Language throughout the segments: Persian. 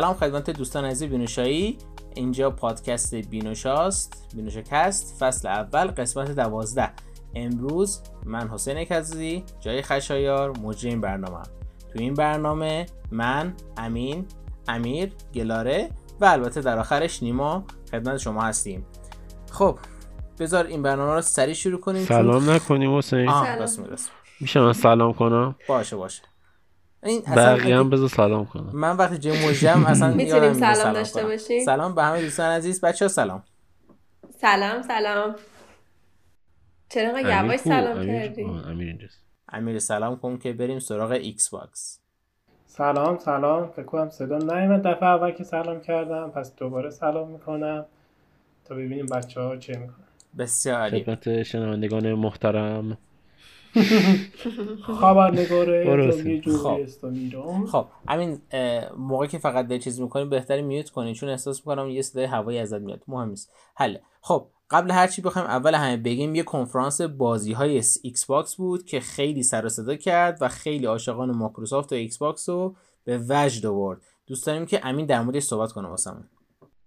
سلام خدمت دوستان عزیز بینوشایی. اینجا پادکست بینوشاست بینوشاکست فصل اول قسمت دوازده. امروز من حسین کزی جای خشایار مجری این برنامه هم. تو این برنامه من امین امیر گلاره و البته در آخرش نیما خدمت شما هستیم. خب بذار این برنامه رو سریع شروع کنیم. سلام نکنیم حسین. آه سلام. میشه من سلام کنم؟ باشه باشه. این بقیه هم بذار سلام کنم. من وقتی جای مجرم اصلا می‌تونیم میره سلام داشته. باشیم؟ سلام به همه دوستان عزیز. بچه ها سلام. سلام سلام. چرا یواش؟ سلام کردی؟ آه، امیر اینجاست. امیر سلام کن که بریم سراغ Xbox سلام سلام. فکر کنم صدا نیومد. دفعه اول که سلام کردم پس دوباره سلام می‌کنم. تا ببینیم بچه ها چه می‌کنن. بسیار عالی. خدمت شنوندگان محترم. خبرنگار خب. جمهوری اسلامی ایران. خب همین اه، موقعی که فقط داری چیز می‌کنی بهتری mute کنی چون احساس می‌کنم یه صدای هوایی ازت میاد. مهم نیست. حله خب قبل هر چی بخوایم اول همه بگیم یه کنفرانس بازی های Xbox بود که خیلی سر و صدا کرد و خیلی عاشقان مایکروسافت و Xbox رو به وجد آورد. دوست داریم که امین در موردش صحبت کنه واسمون.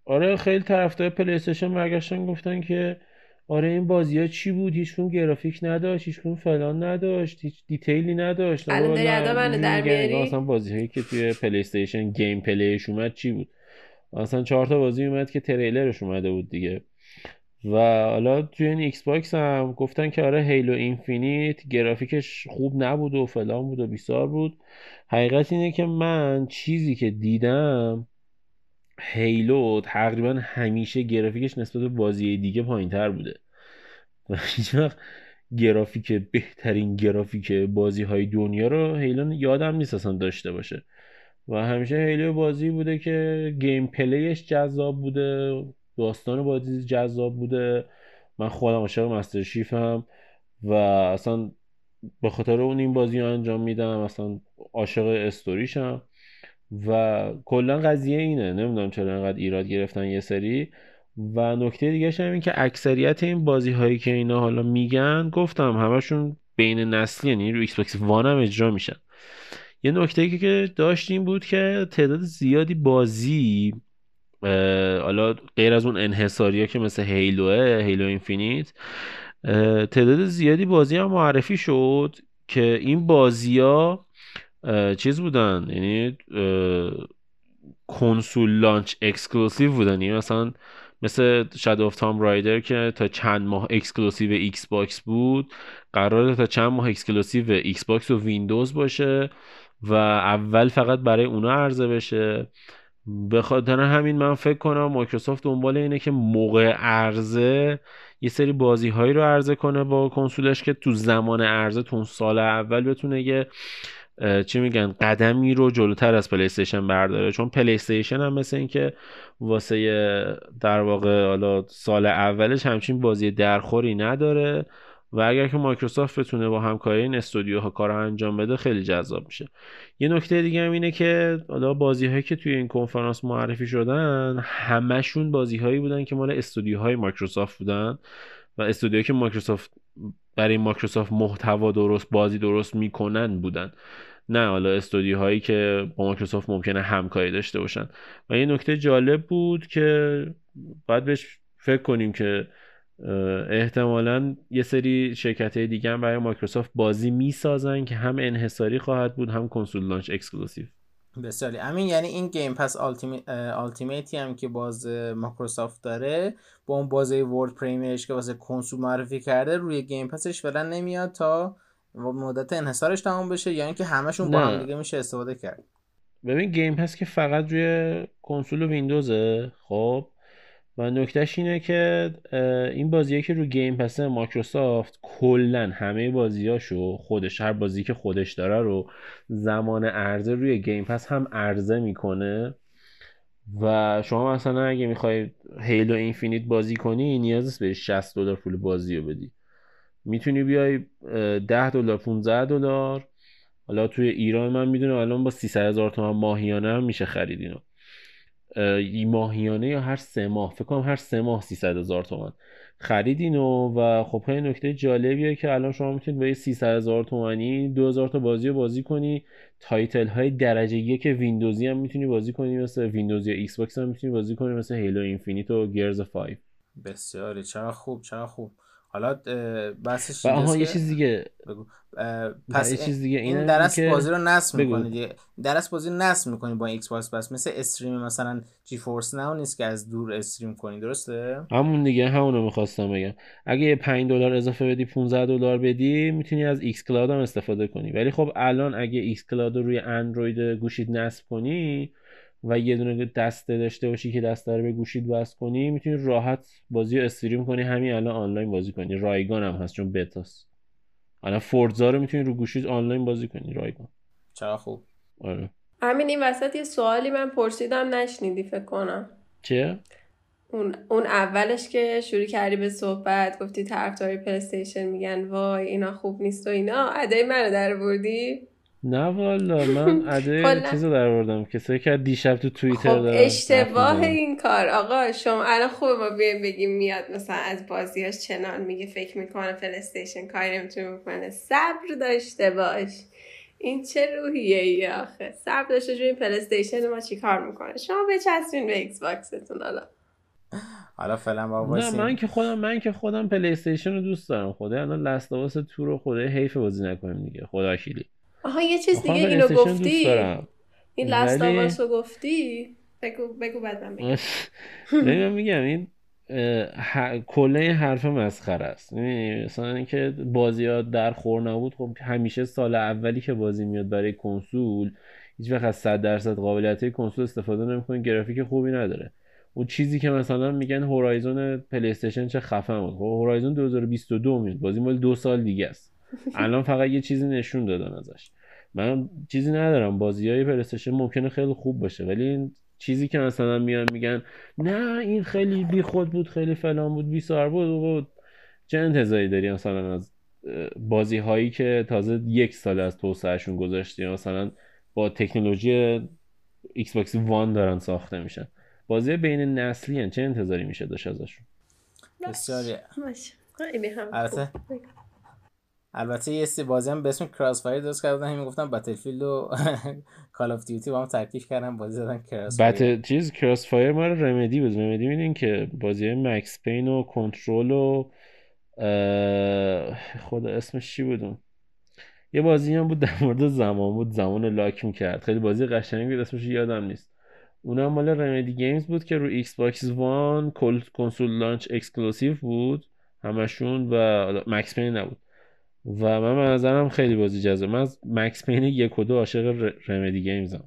آره خیلی طرفدار PlayStation برگشتن گفتن که آره این بازی ها چی بود؟ هیچ‌کدوم گرافیک نداشت هیچ‌کدوم فلان نداشت هیچ detail ی نداشت. الان داری ادا منو در میاری؟ مثلا بازی هایی که توی PlayStation gameplay ش اومد چی بود؟ اصلا چهار تا بازی اومد که تریلرش اومده بود دیگه. و حالا توی این Xbox هم گفتن که آره Halo Infinite گرافیکش خوب نبود و فلان بود و بیسار بود. حقیقت اینه که من چیزی که دیدم هیلو تقریبا همیشه گرافیکش نسبت به بازی دیگه پایین تر بوده. و هیچ گرافیک بهترین گرافیک بازی های دنیا رو هیلو یادم نیست اصلا داشته باشه. و همیشه هیلو بازی بوده که گیم پلیش جذاب بوده داستان بازی جذاب بوده. من خودم عاشق مستر شیفم و اصلا به خاطر اون این بازی رو انجام میدم. اصلا عاشق استوریشم. و کلا قضیه اینه. نمی‌دونم چرا انقدر ایراد گرفتن یه سری. و نکته دیگه هم این که اکثریت این بازی هایی که اینا حالا میگن گفتم همشون بین نسلی یعنی رو Xbox One هم اجرا میشن. یه نکته ای که داشتیم بود که تعداد زیادی بازی حالا غیر از اون انحصاری ها که مثل Halo ه Halo Infinite تعداد زیادی بازی هم معرفی شد که این بازی ها چیز بودن؟ یعنی کنسول launch exclusive بودن. یعنی مثلا مثل Shadow of the Tomb Raider که تا چند ماه exclusive Xbox بود قراره تا چند ماه exclusive Xbox و ویندوز باشه و اول فقط برای اونا عرضه بشه. به خاطر همین من فکر کنم مایکروسافت دنبال اینه که موقع عرضه یه سری بازی هایی رو عرضه کنه با کنسولش که تو زمان عرضه تو سال اول بتونه یه چی میگن قدمی رو جلوتر از PlayStation برداره. چون PlayStation هم مثل اینکه واسه در واقع حالا سال اولش همچین بازی درخوری نداره و اگر که مایکروسافت بتونه با همکاری این استودیوها کار انجام بده خیلی جذاب میشه. یه نکته دیگه هم اینه که حالا بازی هایی که توی این کنفرانس معرفی شدن همشون بازی هایی بودن که مال استودیوهای مایکروسافت بودن و استودیوهایی که مایکروسافت برای مایکروسافت محتوا درست بازی درست می‌کنن بودن. نه حالا استودیوهایی که با مایکروسافت ممکنه همکاری داشته باشن. و یه نکته جالب بود که باید بهش فکر کنیم که احتمالا یه سری شرکت های دیگه هم برای مایکروسافت بازی می‌سازن که هم انحصاری خواهد بود هم console launch exclusive. بسیاری. امین یعنی این Game Pass Ultimate ی هم که باز مایکروسافت داره با اون بازی world premiere ش که واسه کنسول معرفی کرده روی Game Pass ش فعلا نمیاد تا مدت انحصارش تمام بشه یا اینکه همشون با. هم دیگه میشه استفاده کرد. ببین Game Pass که فقط روی کنسول و ویندوزه خب؟ و نکتهش اینه که این بازیه که رو Game Pass Microsoft کلا همه بازیاشو خودش هر بازی که خودش داره رو زمان عرضه روی Game Pass هم عرضه می‌کنه. و شما مثلا اگه می‌خوای هیلو اینفینیت بازی کنی نیاز نیست بری 60 دلار پول بازی رو بدی. می‌تونی بیای اه، 10 دلار 15 دلار. حالا توی ایران من می‌دونم الان با 300 هزار تومن ماهیانه هم میشه خرید اینو. ماهیانه یا هر سه ماه فکر کنم هر سه ماه 300 هزار تومن. خریدین و خب خیلی نکته جالبیه که الان شما می‌تونید با یه 300 هزار تومنی 2000 تا بازی رو بازی کنی. title های درجه یک ویندوزی هم می‌تونی بازی کنی مثل ویندوز یا Xbox هم می‌تونی بازی کنی مثل Halo Infinite و Gears 5 بسیاری. چرا خوب چرا خوب. حالا بحثش آها یه چیز دیگه. بگو. پس یه چیز دیگه این درسته که... بازی رو نصب می‌کنی درسته بازی رو نصب می‌کنی با Xbox. بس مثل stream مثلا GeForce Now نیست که از دور stream کنی درسته؟ همون دیگه همونو می‌خواستم بگم. اگه یه 5 دلار اضافه بدی 15 دلار بدی می‌تونی از xCloud هم استفاده کنی. ولی خب الان اگه xCloud رو روی اندروید گوشیت نصب کنی و یه دونه دسته داشته باشی که دسته رو به گوشید وصل کنی می‌تونی راحت بازی رو استریم کنی. همین الان آنلاین بازی کنی. رایگان هم هست چون بتاست الان فورزا رو می‌تونی رو گوشید آنلاین بازی کنی. رایگان. چرا خوب. آره. همین این وسط یه سوالی من پرسیدم نشنیدی فکر کنم. چه؟ اون اون اولش که شروع کردی به صحبت گفتی طرفدارای پلیستیشن میگن وای اینا خوب نیست و اینا. ادای منو در بردی نه والا من اده چیزو در بردم کسایی که دیشب تو توییتر خب اشتباه این کار. آقا شما الان خوب ما بیایم بگیم میاد مثلا از بازیاش چنان میگه فکر می‌کنه پلیستیشن کاری نمی‌تونه بکنه. صبر داشته باش. این چه روحیه ای آخه. صبر داشته این پلیستیشن ما چی کار می‌کنه؟ شما بچسبین به ایکس باکستون حالا. حالا فعلا با نه من که خودم من که خودم پلی استیشن رو دوست دارم. خدا الان لستاواس تو رو خدا حیف بازی نکنیم دیگه. خدا شیلی آها یه چیز دیگه اینو گفتی؟ این Last of Us رو گفتی؟ بگو بگو بعد من بگم. میگم این کلا این حرف مسخره است. مثلا اینکه بازی ها در خور نبود خب همیشه سال اولی که بازی میاد برای کنسول هیچ وقت از 100 درصد قابلیت کنسول استفاده نمی‌کنه گرافیک خوبی نداره. اون چیزی که مثلا میگن Horizon PlayStation چه خفن بود. خب Horizon 2022 میاد. بازی مال دو سال دیگه است. الان فقط یه چیزی نشون دادن ازش. من چیزی ندارم. بازی های PlayStation ممکنه خیلی خوب باشه ولی این چیزی که مثلا میان میگن نه این خیلی بی خود بود خیلی فلان بود بیسار بود بود. چه انتظاری داری مثلا از بازی هایی که تازه یک سال از توسعه‌شون گذاشتی مثلا با تکنولوژی Xbox One دارن ساخته میشن. بازی بین نسلی‌ان. چه انتظاری میشه داشت ازشون؟ بسیاری. البته البته یه سی بازی هم به اسم CrossFire درست کردن همین گفتم Battlefield و Call of Duty با هم ترکیب کردن بازی زدن cross battle چیز CrossFire مال Remedy بود. Remedy میدونین که بازی Max Payne و کنترل و خدا اسمش چی بود اون یه بازی هم بود در مورد زمان بود. زمان lock می‌کرد. خیلی بازی قشنگی بود. اسمش یادم نیست. اونم مال Remedy Games بود که رو Xbox One console launch exclusive بود. همشون و Max Payne نبود. و من به نظرم خیلی بازی جذاب. من از Max Payne یک و دو عاشق Remedy Games م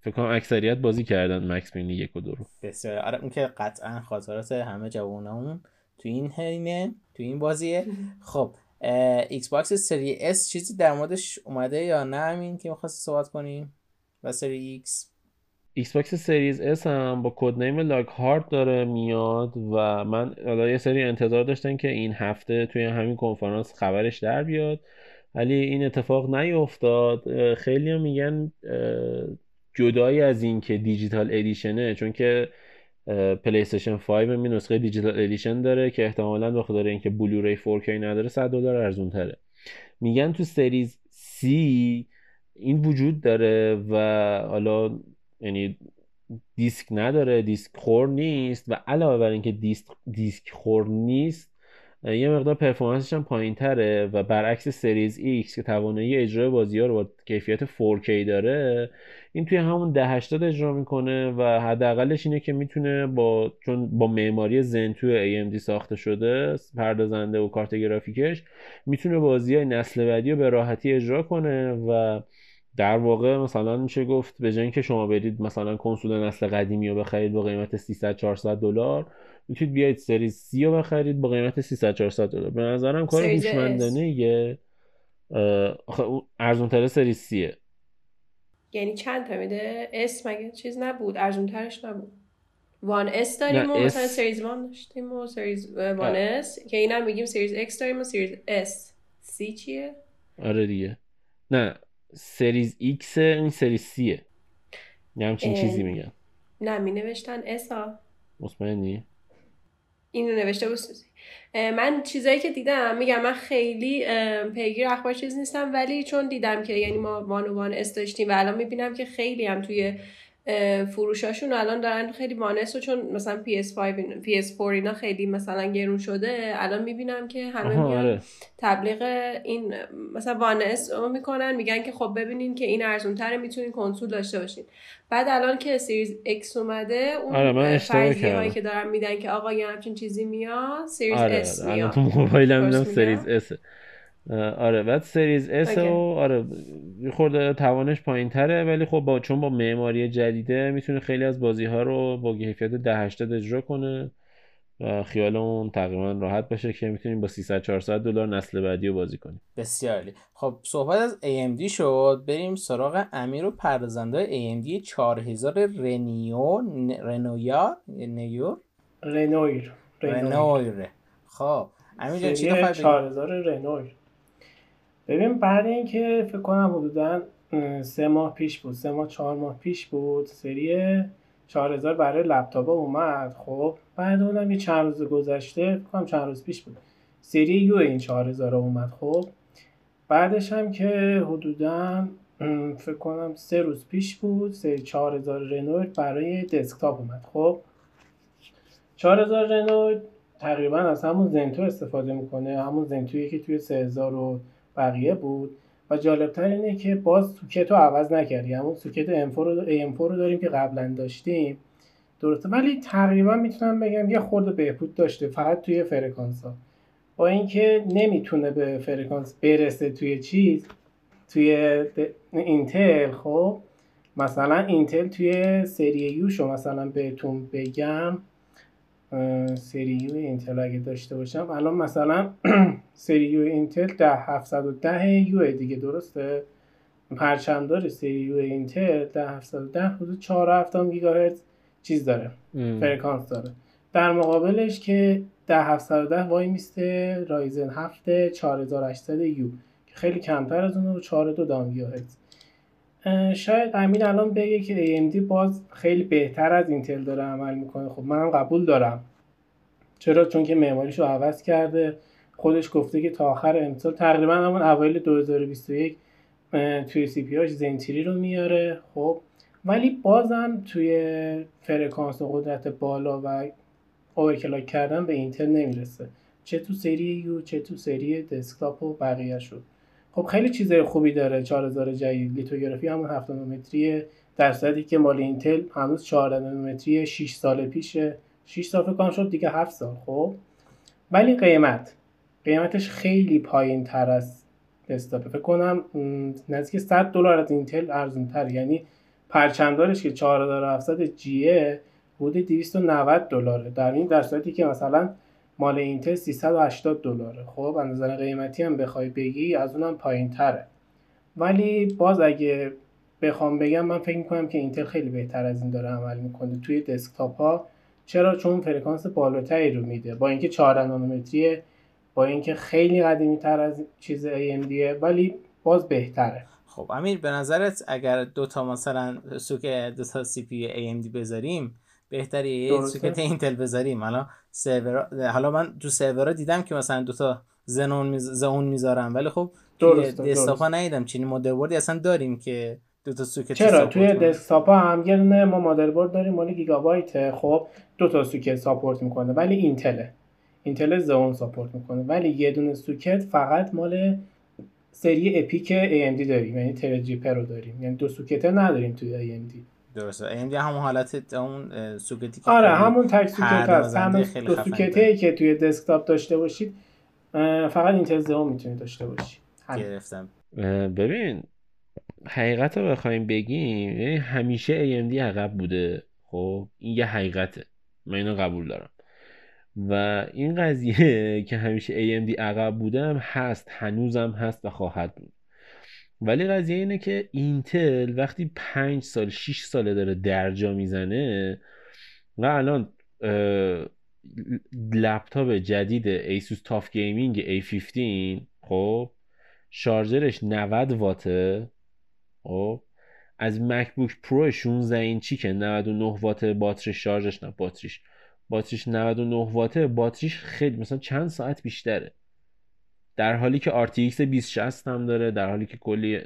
فکر کنم اکثریت بازی کردن Max Payne یک و دو رو. بسیار. آره اون که قطعا خاطرات همه جوانمون تو این حینه تو این بازیه. خب Xbox سری S چیزی در موردش اومده یا نه؟ همین که می‌خواستی صحبت کنیم؟ و سری ایکس ایکس باکس سریز اس هم با code name Lockhart داره میاد و من حالا یه سری انتظار داشتن که این هفته توی همین کنفرانس خبرش در بیاد. ولی این اتفاق نیفتاد. خیلی هم میگن جدایی از این که digital edition ه چون که PlayStation 5 می نسخه digital edition داره که احتمالا به خاطر اینکه Blu-ray 4K نداره 100 دلار ارزون‌تره میگن تو Series C این وجود داره و حالا یعنی دیسک نداره دیسک خور نیست و علاوه بر اینکه دیسک دیسک خور نیست یه مقدار performance ش هم پایین تره و برعکس Series X که توانایی اجرای بازی ها رو با کیفیت 4K داره این توی همون 1080 اجرا می‌کنه و حداقلش اینه که می‌تونه با چون با معماری Zen 2ی AMD ساخته شده پردازنده و کارت گرافیکش می‌تونه بازی های نسل بعدی رو به راحتی اجرا کنه و در واقع مثلا میشه گفت به جای اینکه شما برید مثلا کنسول نسل قدیمی رو بخرید با قیمت 300 400 دلار می‌تونید بیاید Series C رو بخرید با قیمت 300 400 دلار. به نظرم کار هوشمندانه یه ارزون تره Series C ه یعنی چند تا میده؟ S مگه چیز نبود؟ ارزون ترش نبود One S داریم و مثلا Series One داشتیم و Series One S که اینا میگیم Series X داریم و Series S C چیه؟ آره دیگه. نه Series X این Series C ه. یه همچین چیزی میگن. نه می نوشتن S ا. مطمئنی؟ اینو نوشته بود من چیزایی که دیدم میگم من خیلی پیگیر اخبار چیز نیستم ولی چون دیدم که یعنی ما One و One S داشتیم و الان می‌بینم که خیلی هم توی فروشاشون الان دارن خیلی One S چون مثلا PS5 PS4 اینا خیلی مثلا گرون شده الان می‌بینم که همه میان آره. تبلیغ این مثلا One S رو می‌کنن میگن که خب ببینین که این ارزون تره می‌تونین کنسول داشته باشین بعد الان که Series X اومده اون آره، من هایی. که دارن میدن که آقا یه همچین چیزی میاد سریز آره S الان میاد درست میگم؟ سریز اس آره بعد Series S. و آره یه خورده توانش پایین تره ولی خب با چون با معماری جدیده می‌تونه خیلی از بازی ها رو با کیفیت 1080 اجرا کنه و خیالمون تقریبا راحت باشه که می‌تونیم با 300 400 دلار نسل بعدی رو بازی کنیم. بسیار عالی. خب صحبت از AMD شد بریم سراغ امیر و پردازنده AMD 4000 رنیو رنویا نیور رنویر رنویر. رنویر خب امیر جان چی سری دفعه بگیم 4000 رنویر. ببین بعد اینکه فکر کنم حدودا سه ماه پیش بود. سه ماه چهار ماه پیش بود. سری 4000 برای لپتاپ اومد. خب بعد اونم یه چند روز گذشته فکر کنم چند روز پیش بود. سری یو این 4000 اومد. خب بعدش هم که حدودا فکر کنم سه روز پیش بود سری 4000 رنویر برای دسکتاپ اومد. خب 4000 رنویر تقریبا از همون زنتو استفاده می‌کنه. همون زنتویی که توی 3000 و بقیه بود. و جالبتر اینه که باز سوکت رو عوض نکردی. همون سوکت M4 رو AM4 رو داریم که قبلا داشتیم. درسته. ولی تقریبا می‌تونم بگم یه خورده بهبود داشته. فقط توی فرکانس ها با اینکه نمی‌تونه به فرکانس برسه توی چیز توی اینتل خب. مثلا اینتل توی سری U شو مثلا بهتون بگم. اه، سری U اینتل اگه داشته باشم. الان مثلا سری U اینتل ده 710 U دیگه درسته؟ پرچمدار سری U اینتل ده 710 حدود 4 گیگاهرتز چیز داره ام. فرکانس داره. در مقابلش که ده 710 وای میسته رایزن 7 4800 U که خیلی کمتر از اونه و 4 دام گیگاهرتز. اه، شاید امین الان بگه که AMD باز خیلی بهتر از اینتل داره عمل می‌کنه. خب منم قبول دارم. چرا؟ چون که معماریش رو عوض کرده. خودش گفته که تا آخر امسال تقریبا همون اوایل 2021 اه، توی سی پی Zen three رو میاره. خب ولی بازم توی فرکانس و قدرت بالا و overclock کردن به اینتل نمی‌رسه. چه تو سری U چه تو سری دسکتاپ و بقیه ش. خب خیلی چیزای خوبی داره 4000 جدید لیتوگرافی همون 7 نانومتری در صورتی که مال اینتل هنوز 14 نانومتری 6 سال پیشه. 6 سال فکر شد دیگه 7 سال خب. ولی قیمت قیمتش خیلی پایین تر از دسکتاپ فکر کنم نزدیک 100 دلار از اینتل ارزون تر یعنی پرچمدارش که 4700 G ه حدود 290 دلاره. در این در صورتی که مثلا مال اینتل 380 دلاره. خب از نظر قیمتی هم بخوای بگی از اونم پایین تره ولی باز اگه بخوام بگم من فکر می‌کنم که اینتل خیلی بهتر از این داره عمل می‌کنه. توی دسکتاپ ها چرا؟ چون فرکانس بالاتری رو میده. با اینکه 14 نانومتریه با اینکه خیلی قدیمی تر از چیز AMD ولی باز بهتره. خب امیر به نظرت اگر دو تا مثلا سوکت دو تا سی پی AMD بذاریم بهتره یه. سوکت اینتل بذاریم. حالا سرور حالا من تو سرورها دیدم که مثلا دو تا Xeon میز... Xeon می‌ذارن ولی خب دسکتاپ درسته. ندیدم. چنین مادربردی اصلا داریم که دو تا سوکت چرا؟ توی. دسکتاپ هم یه دونه ما مادربرد داریم مال گیگابایت خب دو تا سوکت support می‌کنه. ولی اینتله. اینتل Xeon support می‌کنه. ولی یه دونه سوکت فقط مال سری EPYC AMD داریم. یعنی Threadripper رو داریم. یعنی دو سوکته نداریم توی AMD درسته. AMD همون حالت اون سوکتی که آره همون تک سوکت هست. همون خیلی دو سوکته که توی دسکتاپ داشته باشید فقط اینتل Xeon می‌تونید داشته باشید. گرفتم. ببین حقیقت رو بخوایم بگیم یعنی همیشه AMD عقب بوده. خب این یه حقیقته. من اینو قبول دارم. و این قضیه که همیشه AMD عقب بوده هم هست هنوزم هست و خواهد بود. ولی قضیه اینه که اینتل وقتی پنج سال 6 ساله داره درجا می‌زنه و الان لپتاپ جدید ایسوس TUF Gaming A15 خب شارژرش 90 واته خب از MacBook Pro 16 اینچی که 99 وات باتریش شارژش نه باتریش. باتریش 99 واته باتریش خیلی مثلا چند ساعت بیشتره. در حالی که RTX 2060 هم داره در حالی که کلی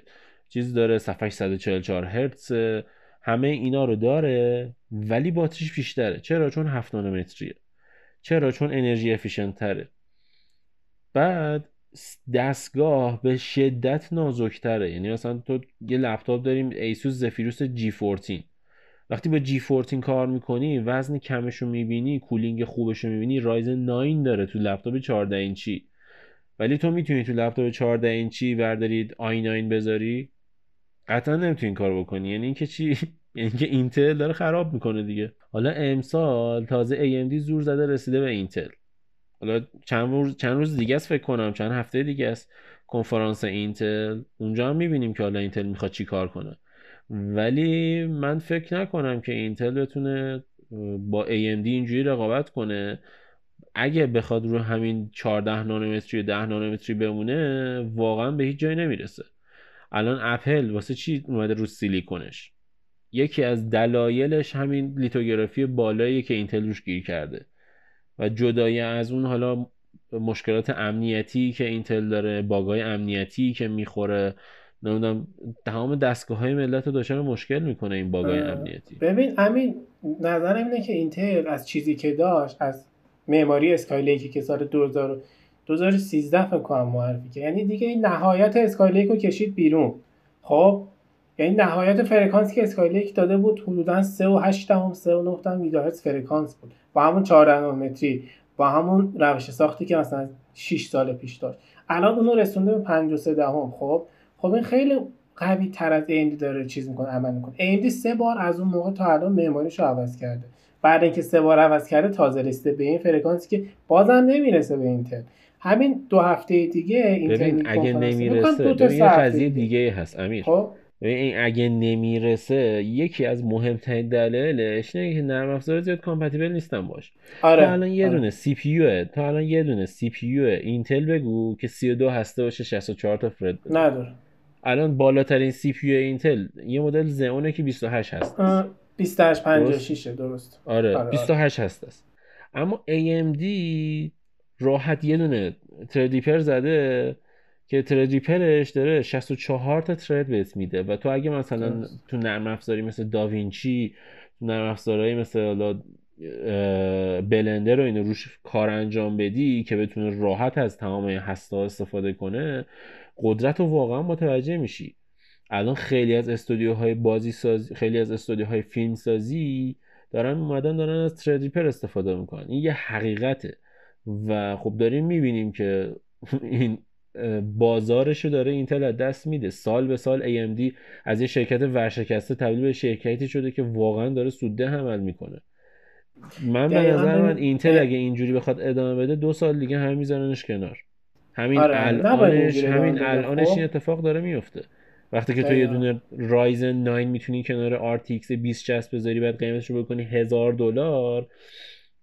چیز داره صفحه 144 هرتز همه اینا رو داره ولی باتریش بیشتره. چرا؟ چون 7 نانومتریه. چرا؟ چون energy efficient تره بعد دستگاه به شدت نازکتره. یعنی مثلا تو یه لپتاپ داریم ایسوس Zephyrus G14 وقتی با G14 کار می‌کنی وزن کمش رو می‌بینی cooling خوبش رو می‌بینی رایزن 9 داره تو لپتاپ 14 اینچی. ولی تو می‌تونی تو لپتاپ 14 اینچی بردارید i9 بذاری. قطعا نمی‌تونی کار بکنی. یعنی اینکه چی؟ یعنی اینکه اینتل داره خراب می‌کنه دیگه. حالا امسال تازه AMD زور زده رسیده به اینتل. حالا چند روز چند روز دیگه است فکر کنم. چند هفته دیگه است کنفرانس اینتل. اونجا هم می‌بینیم که حالا اینتل می‌خواد چی کار کنه. ولی من فکر نکنم که اینتل بتونه با AMD اینجوری رقابت کنه. اگه بخواد رو همین 14 نانومتری 10 نانومتری بمونه واقعا به هیچ جایی نمی‌رسه. الان اپل واسه چی اومده رو silicon ش؟ یکی از دلایلش همین لیتوگرافی بالایی که اینتل روش گیر کرده. و جدای از اون حالا مشکلات امنیتی که اینتل داره باگای امنیتی که می‌خوره نمی‌دونم تمام دستگاه های ملت رو داشتن مشکل می‌کنه این باگای امنیتی. ببین امین نظرم اینه که اینتل از چیزی که داشت از معماری Skylake ی که سال 2000 2013 فکر کنم معرفی کرد یعنی دیگه این نهایت Skylake رو کشید بیرون. خب؟ یعنی نهایت فرکانسی که Skylake داده بود حدودا 3 و 8 دهم 3 و 9 گیگاهرتز فرکانس بود. با همون 14 نانومتری با همون روش ساختی که مثلا 6 سال پیش داشت. الان اونو رسونده به 5 3 دهم خب؟ خب این خیلی قوی تر از AMD داره چیز می‌کنه عمل می‌کنه. AMD سه بار از اون موقع تا الان معماریشو عوض کرده. بعد اینکه سه بار عوض کرده تازه رسیده به این فرکانسی که بازم نمی‌رسه به اینتل همین دو هفته دیگه اینتل اگه نمی‌رسه دو یه قضیه دیگه. هست امیر. خب؟ این اگه نمی‌رسه یکی از مهمترین دلایلش اینه که نرم افزار زیاد compatible نیستن باش. آره. تا الان یه آره. دونه CPU تا الان یه دونه CPU اینتل بگو که 32 هسته باشه 64 تا thread نداره. الان بالاترین CPU اینتل یه مدل Xeon ه که 28 هست. 2856 درست. آره, آره 28 آره. هست. است اما AMD راحت یه دونه Threadripper زده که Threadripper ش داره 64 تا thread بهت میده و تو اگه مثلا تو نرم افزاری مثل داوینچی تو نرم افزارهایی مثل حالا بلندر رو اینو روش کار انجام بدی که بتونه راحت از تمام هستا استفاده کنه قدرت رو واقعا متوجه میشی. الان خیلی از استودیوهای بازی سازی خیلی از استودیوهای فیلم سازی دارن اومدن دارن از تردریپر استفاده می‌کنن. این یه حقیقته. و خب داریم می‌بینیم که این بازارش رو داره اینتل از دست میده. سال به سال AMD از یه شرکت ورشکسته تبدیل به شرکتی شده که واقعا داره سوده عمل می‌کنه. من به نظر من اینتل اگه اینجوری بخواد ادامه بده دو سال دیگه هم میذارنش کنار. همین آره الانش همین الانش این خب. اتفاق داره میفته وقتی که تو یه دونه رایزن 9 می‌تونی کنار RTX 2060 بذاری بعد قیمتش رو بکنی هزار دلار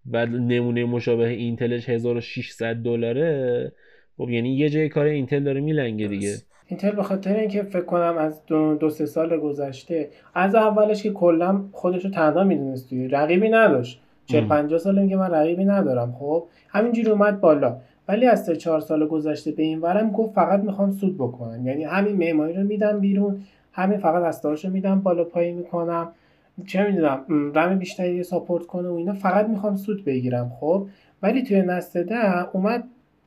بعد نمونه مشابه اینتلش 1600 دلاره. خب یعنی یه جای کار اینتل داره میلنگه دیگه. اینتل به خاطر اینکه فکر کنم از دو, دو سه سال گذشته از اولش که کلا خودش رو تنها می‌دونست توی رقیبی نداشت. 40 50 سال میگه من رقیبی ندارم. خب همینجوری اومد بالا. ولی از سه چهار سال گذشته به این ورم گفت فقط می‌خوام سود بکنم. یعنی همین معماری رو میدم بیرون همین فقط استارش رو میدم بالا پایی می‌کنم. چه می‌دونم رم بیشتری ساپورت کنه و اینا فقط می‌خوام سود بگیرم خب؟ ولی توی نسل ده اومد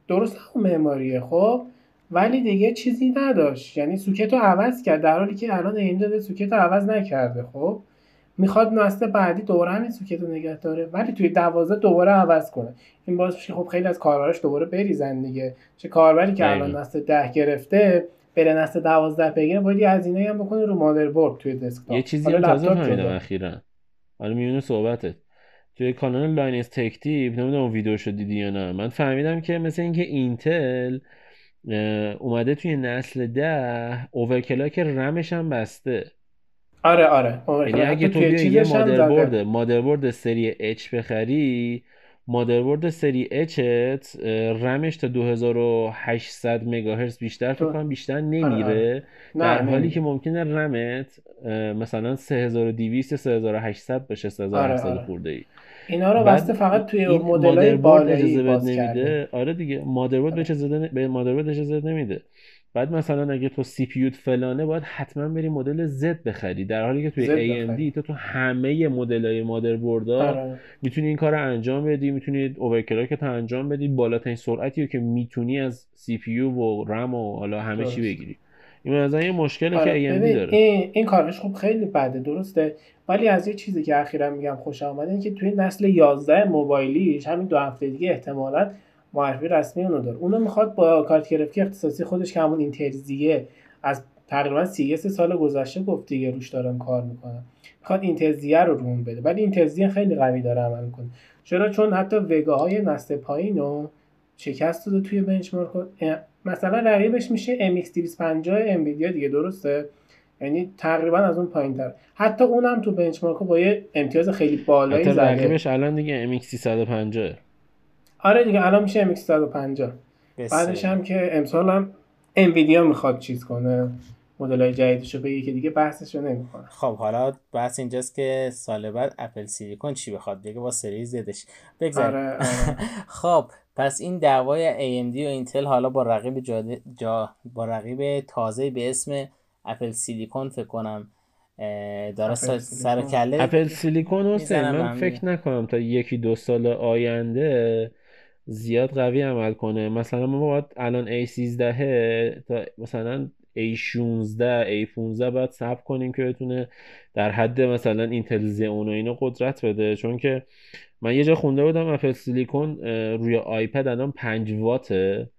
درست همون معماریه خب؟ ولی دیگه چیزی نداشت. یعنی سوکت رو عوض کرد در حالی که الان این داده سوکت رو عوض نکرده خب؟ می‌خواد نسل بعدی دوباره همین سوکت رو نگه داره ولی توی دوازده دوباره عوض کنه. این باز خب خیلی از کاربراش دوباره بریزن دیگه. چه کاربری که الان نسل ده گرفته بره نسل دوازده بگیره باید یه هزینه هم بکنه رو مادربرد توی دسکتاپ. یه چیزی هم تازه فهمیدم اخیرا. حالا میونه صحبتت. توی کانال Linus Tech Tips نمی‌دونم ویدیوشو دیدی یا نه. من فهمیدم که مثل اینکه اینتل اومده توی نسل ده overclock رمش هم بسته. آره آره. یعنی اگه تو یه مادربرد مادربرد سری H بخری مادربرد سری H ت رمش تا 2800 مگاهرتز بیشتر فکر کنم بیشتر نمیره. در حالی که ممکنه رمت مثلا 3200 یا 3800 باشه 3700 آره، خورده ای اینا رو بسته فقط توی مدل بالایی اجازه نمیده؟ آره دیگه مادربرد به اجازه به مادربرد اجازه نمیده. بعد مثلا اگه تو CPU فلانه باید حتما بری مدل Z بخری. در حالی که توی AMD تو تو همه مدل های مادر آره. می‌تونی این کار رو انجام بدی می‌تونی overclock رو انجام بدی بالاترین سرعتی رو که می‌تونی از CPU و رم و حالا همه چی بگیری. این از یه مشکلی آره. که AMD داره. این, این کارش خوب خیلی بده درسته؟ ولی از یه چیزی که اخیرا میگم خوش آمده این که توی نسل 11 موبایلیش همین دو هفته دیگه احتمالاً معرفی رسمی اونو داره. اونو می‌خواد با کارت گرفتی اختصاصی خودش که همون اینترزیه از تقریبا 33 سال گذشته گفت دیگه روش دارن کار می‌کنن می‌خواد اینترزیه رو روم بده. ولی اینترزیه خیلی قوی داره عمل می‌کنه. چرا؟ چون حتی وگاهای نسل پایین رو شکست داده توی بنچمارک مثلا رقیبش میشه MX 250 انویدیا دیگه درسته؟ یعنی تقریبا از اون پایین تر حتی اونم تو بنچمارک با یه امتیاز خیلی بالایی زده. رقیبش الان دیگه MX 350 آره دیگه الان میشه MX 150 بعدش هم که امسال هم انویدیا می‌خواد چیز کنه مدل های جدیدش رو بگی که دیگه بحثش رو نمی‌کنه. خب حالا بحث اینجاست که سال بعد اپل سیلیکون چی بخواد دیگه با سری زدش. بگذار آره، آره. خب پس این دعوای AMD و اینتل حالا با رقیب جا با رقیب تازه به اسم اپل سیلیکون فکر کنم داره سر کله اپل سیلیکون رو من فکر نکنم تا یکی دو سال آینده زیاد قوی عمل کنه. مثلا ما باید الان A13 تا مثلا A16 A15 باید صبر کنیم که بتونه در حد مثلا اینتل زئون و اینو قدرت بده. چون که من یه جا خونده بودم اپل سیلیکون روی آیپد الان 5 واته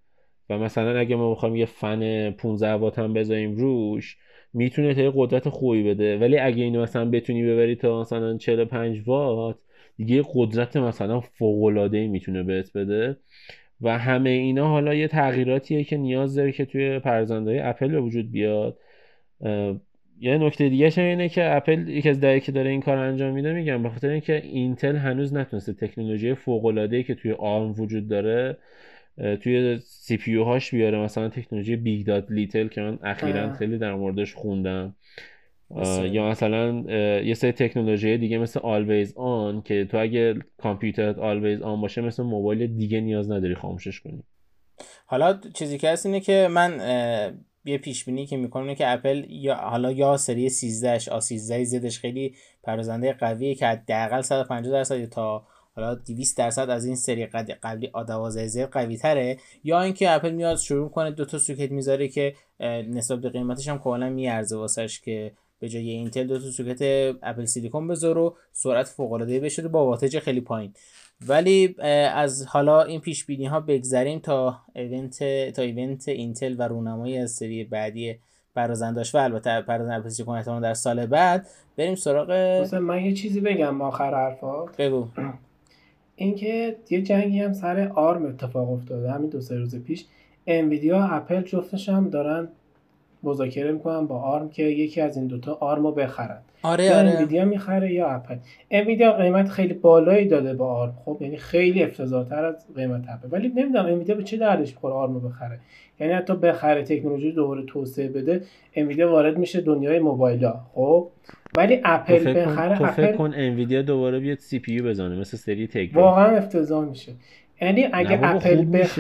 و مثلا اگه ما بخوایم یه فن 15 وات هم بذاریم روش می‌تونه تا قدرت خوبی بده. ولی اگه اینو مثلا بتونی ببری تا مثلا 45 وات دیگه قدرت مثلا فوق العاده می‌تونه بهت بده. و همه اینا حالا یه تغییراتیه که نیاز داره که توی پرزنده اپل به وجود بیاد. یه نکته دیگه اینه که اپل یکی از دلایلی که داره این کار انجام میده میگم به خاطر اینکه اینتل هنوز نتونسته تکنولوژی فوق العاده که توی ARM وجود داره توی CPU هاش بیاره. مثلا تکنولوژی big dot little که من اخیرا خیلی در موردش خوندم. یا مثلا. یه سری تکنولوژی دیگه مثل always on که تو اگه کامپیوترت always on باشه مثل موبایل دیگه نیاز نداری خاموشش کنی. حالا چیزی که هست اینه که من یه پیش بینی که می‌کنم که اپل یا حالا یا سری 13 A 13 Z ش خیلی پردازنده قویه که حداقل 150 درصد تا حالا 200 درصد از این سری قبلی A12 Z قوی تره. یا اینکه اپل میاد شروع کنه دو تا سوکت می‌ذاره که نسبت به قیمتش هم کاملا میارزه واسش که به جای اینتل دو تا سوکت Apple Silicon بذاره و سرعت فوق العاده بشه با wattage خیلی پایین. ولی از حالا این پیش بینی ها بگذریم تا event تا event اینتل و رونمایی از سری بعدی پردازنده‌هاش و البته پردازنده Apple Silicon در سال بعد بریم سراغ من یه چیزی بگم آخر حرفات. بگو. اینکه یه جنگی هم سر ARM اتفاق افتاده همین دو سه روز پیش. انویدیا و اپل جفتش هم دارن مذاکره می‌کنن با ARM که یکی از این دوتا ARM رو بخرن. آره یا آره. انویدیا می‌خره یا اپل انویدیا قیمت خیلی بالایی داده با ARM. خب یعنی خیلی افتضاحتر از قیمت اپل ولی نمی‌دونم انویدیا به چه دردش می‌خوره ARM رو بخره. یعنی حتی بخره تکنولوژی دوباره توسعه بده انویدیا وارد میشه دنیای موبایلا خب ولی اپل بخره تو فکر کن انویدیا دوباره بیاد CPU بزنه مثل سری Tegra واقعا افتضاح میشه. یعنی اگه اپل بخ...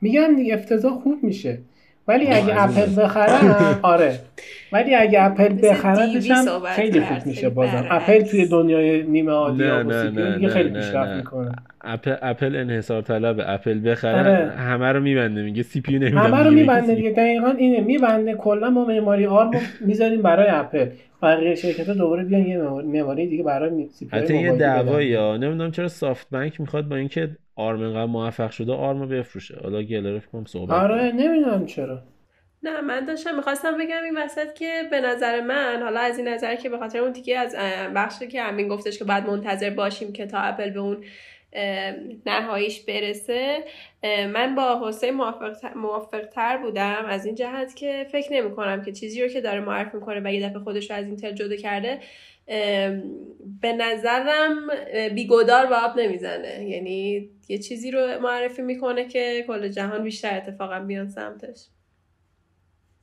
میگم دیگه افتضاح خوب میشه. ولی اگه اپل بخرن آره. ولی اگه اپل بخرنش هم خیلی خوب میشه بازم. اپل توی دنیای نیمه هادی دیگه خیلی پیشرفت می‌کنه. اپل اپل انحصار طلب. اپل بخره آره. همه رو میبنده میگه CPU نمیدم همه رو میبنده دیگه. دقیقا اینه. میبنده کلا ما معماری ARM می‌ذاریم برای اپل. بقیه شرکت دوباره بیان یه معماری دیگه برای CPU حتی یه دعوایی ها. نمی‌دونم چرا SoftBank می‌خواد با اینکه ARM انقدر موفق شده ARM بفروشه. حالا گلره کنم صحبت آره نمی‌دونم چرا. نه من داشتم می‌خواستم بگم این وسط که به نظر من حالا از این نظر که به خاطر اون دیگه از بخشی که همین گفتش که بعد منتظر باشیم که تا اپل به اون نهاییش برسه من با حسین موافق تر بودم. از این جهت که فکر نمی کنم که چیزی رو که داره معرف می‌کنه و یه دفعه خودش رو از اینتل جدا کرده به نظرم بیگدار به آب نمی‌زنه. یعنی یه چیزی رو معرفی می‌کنه که کل جهان بیشتر اتفاقا بیان سمتش.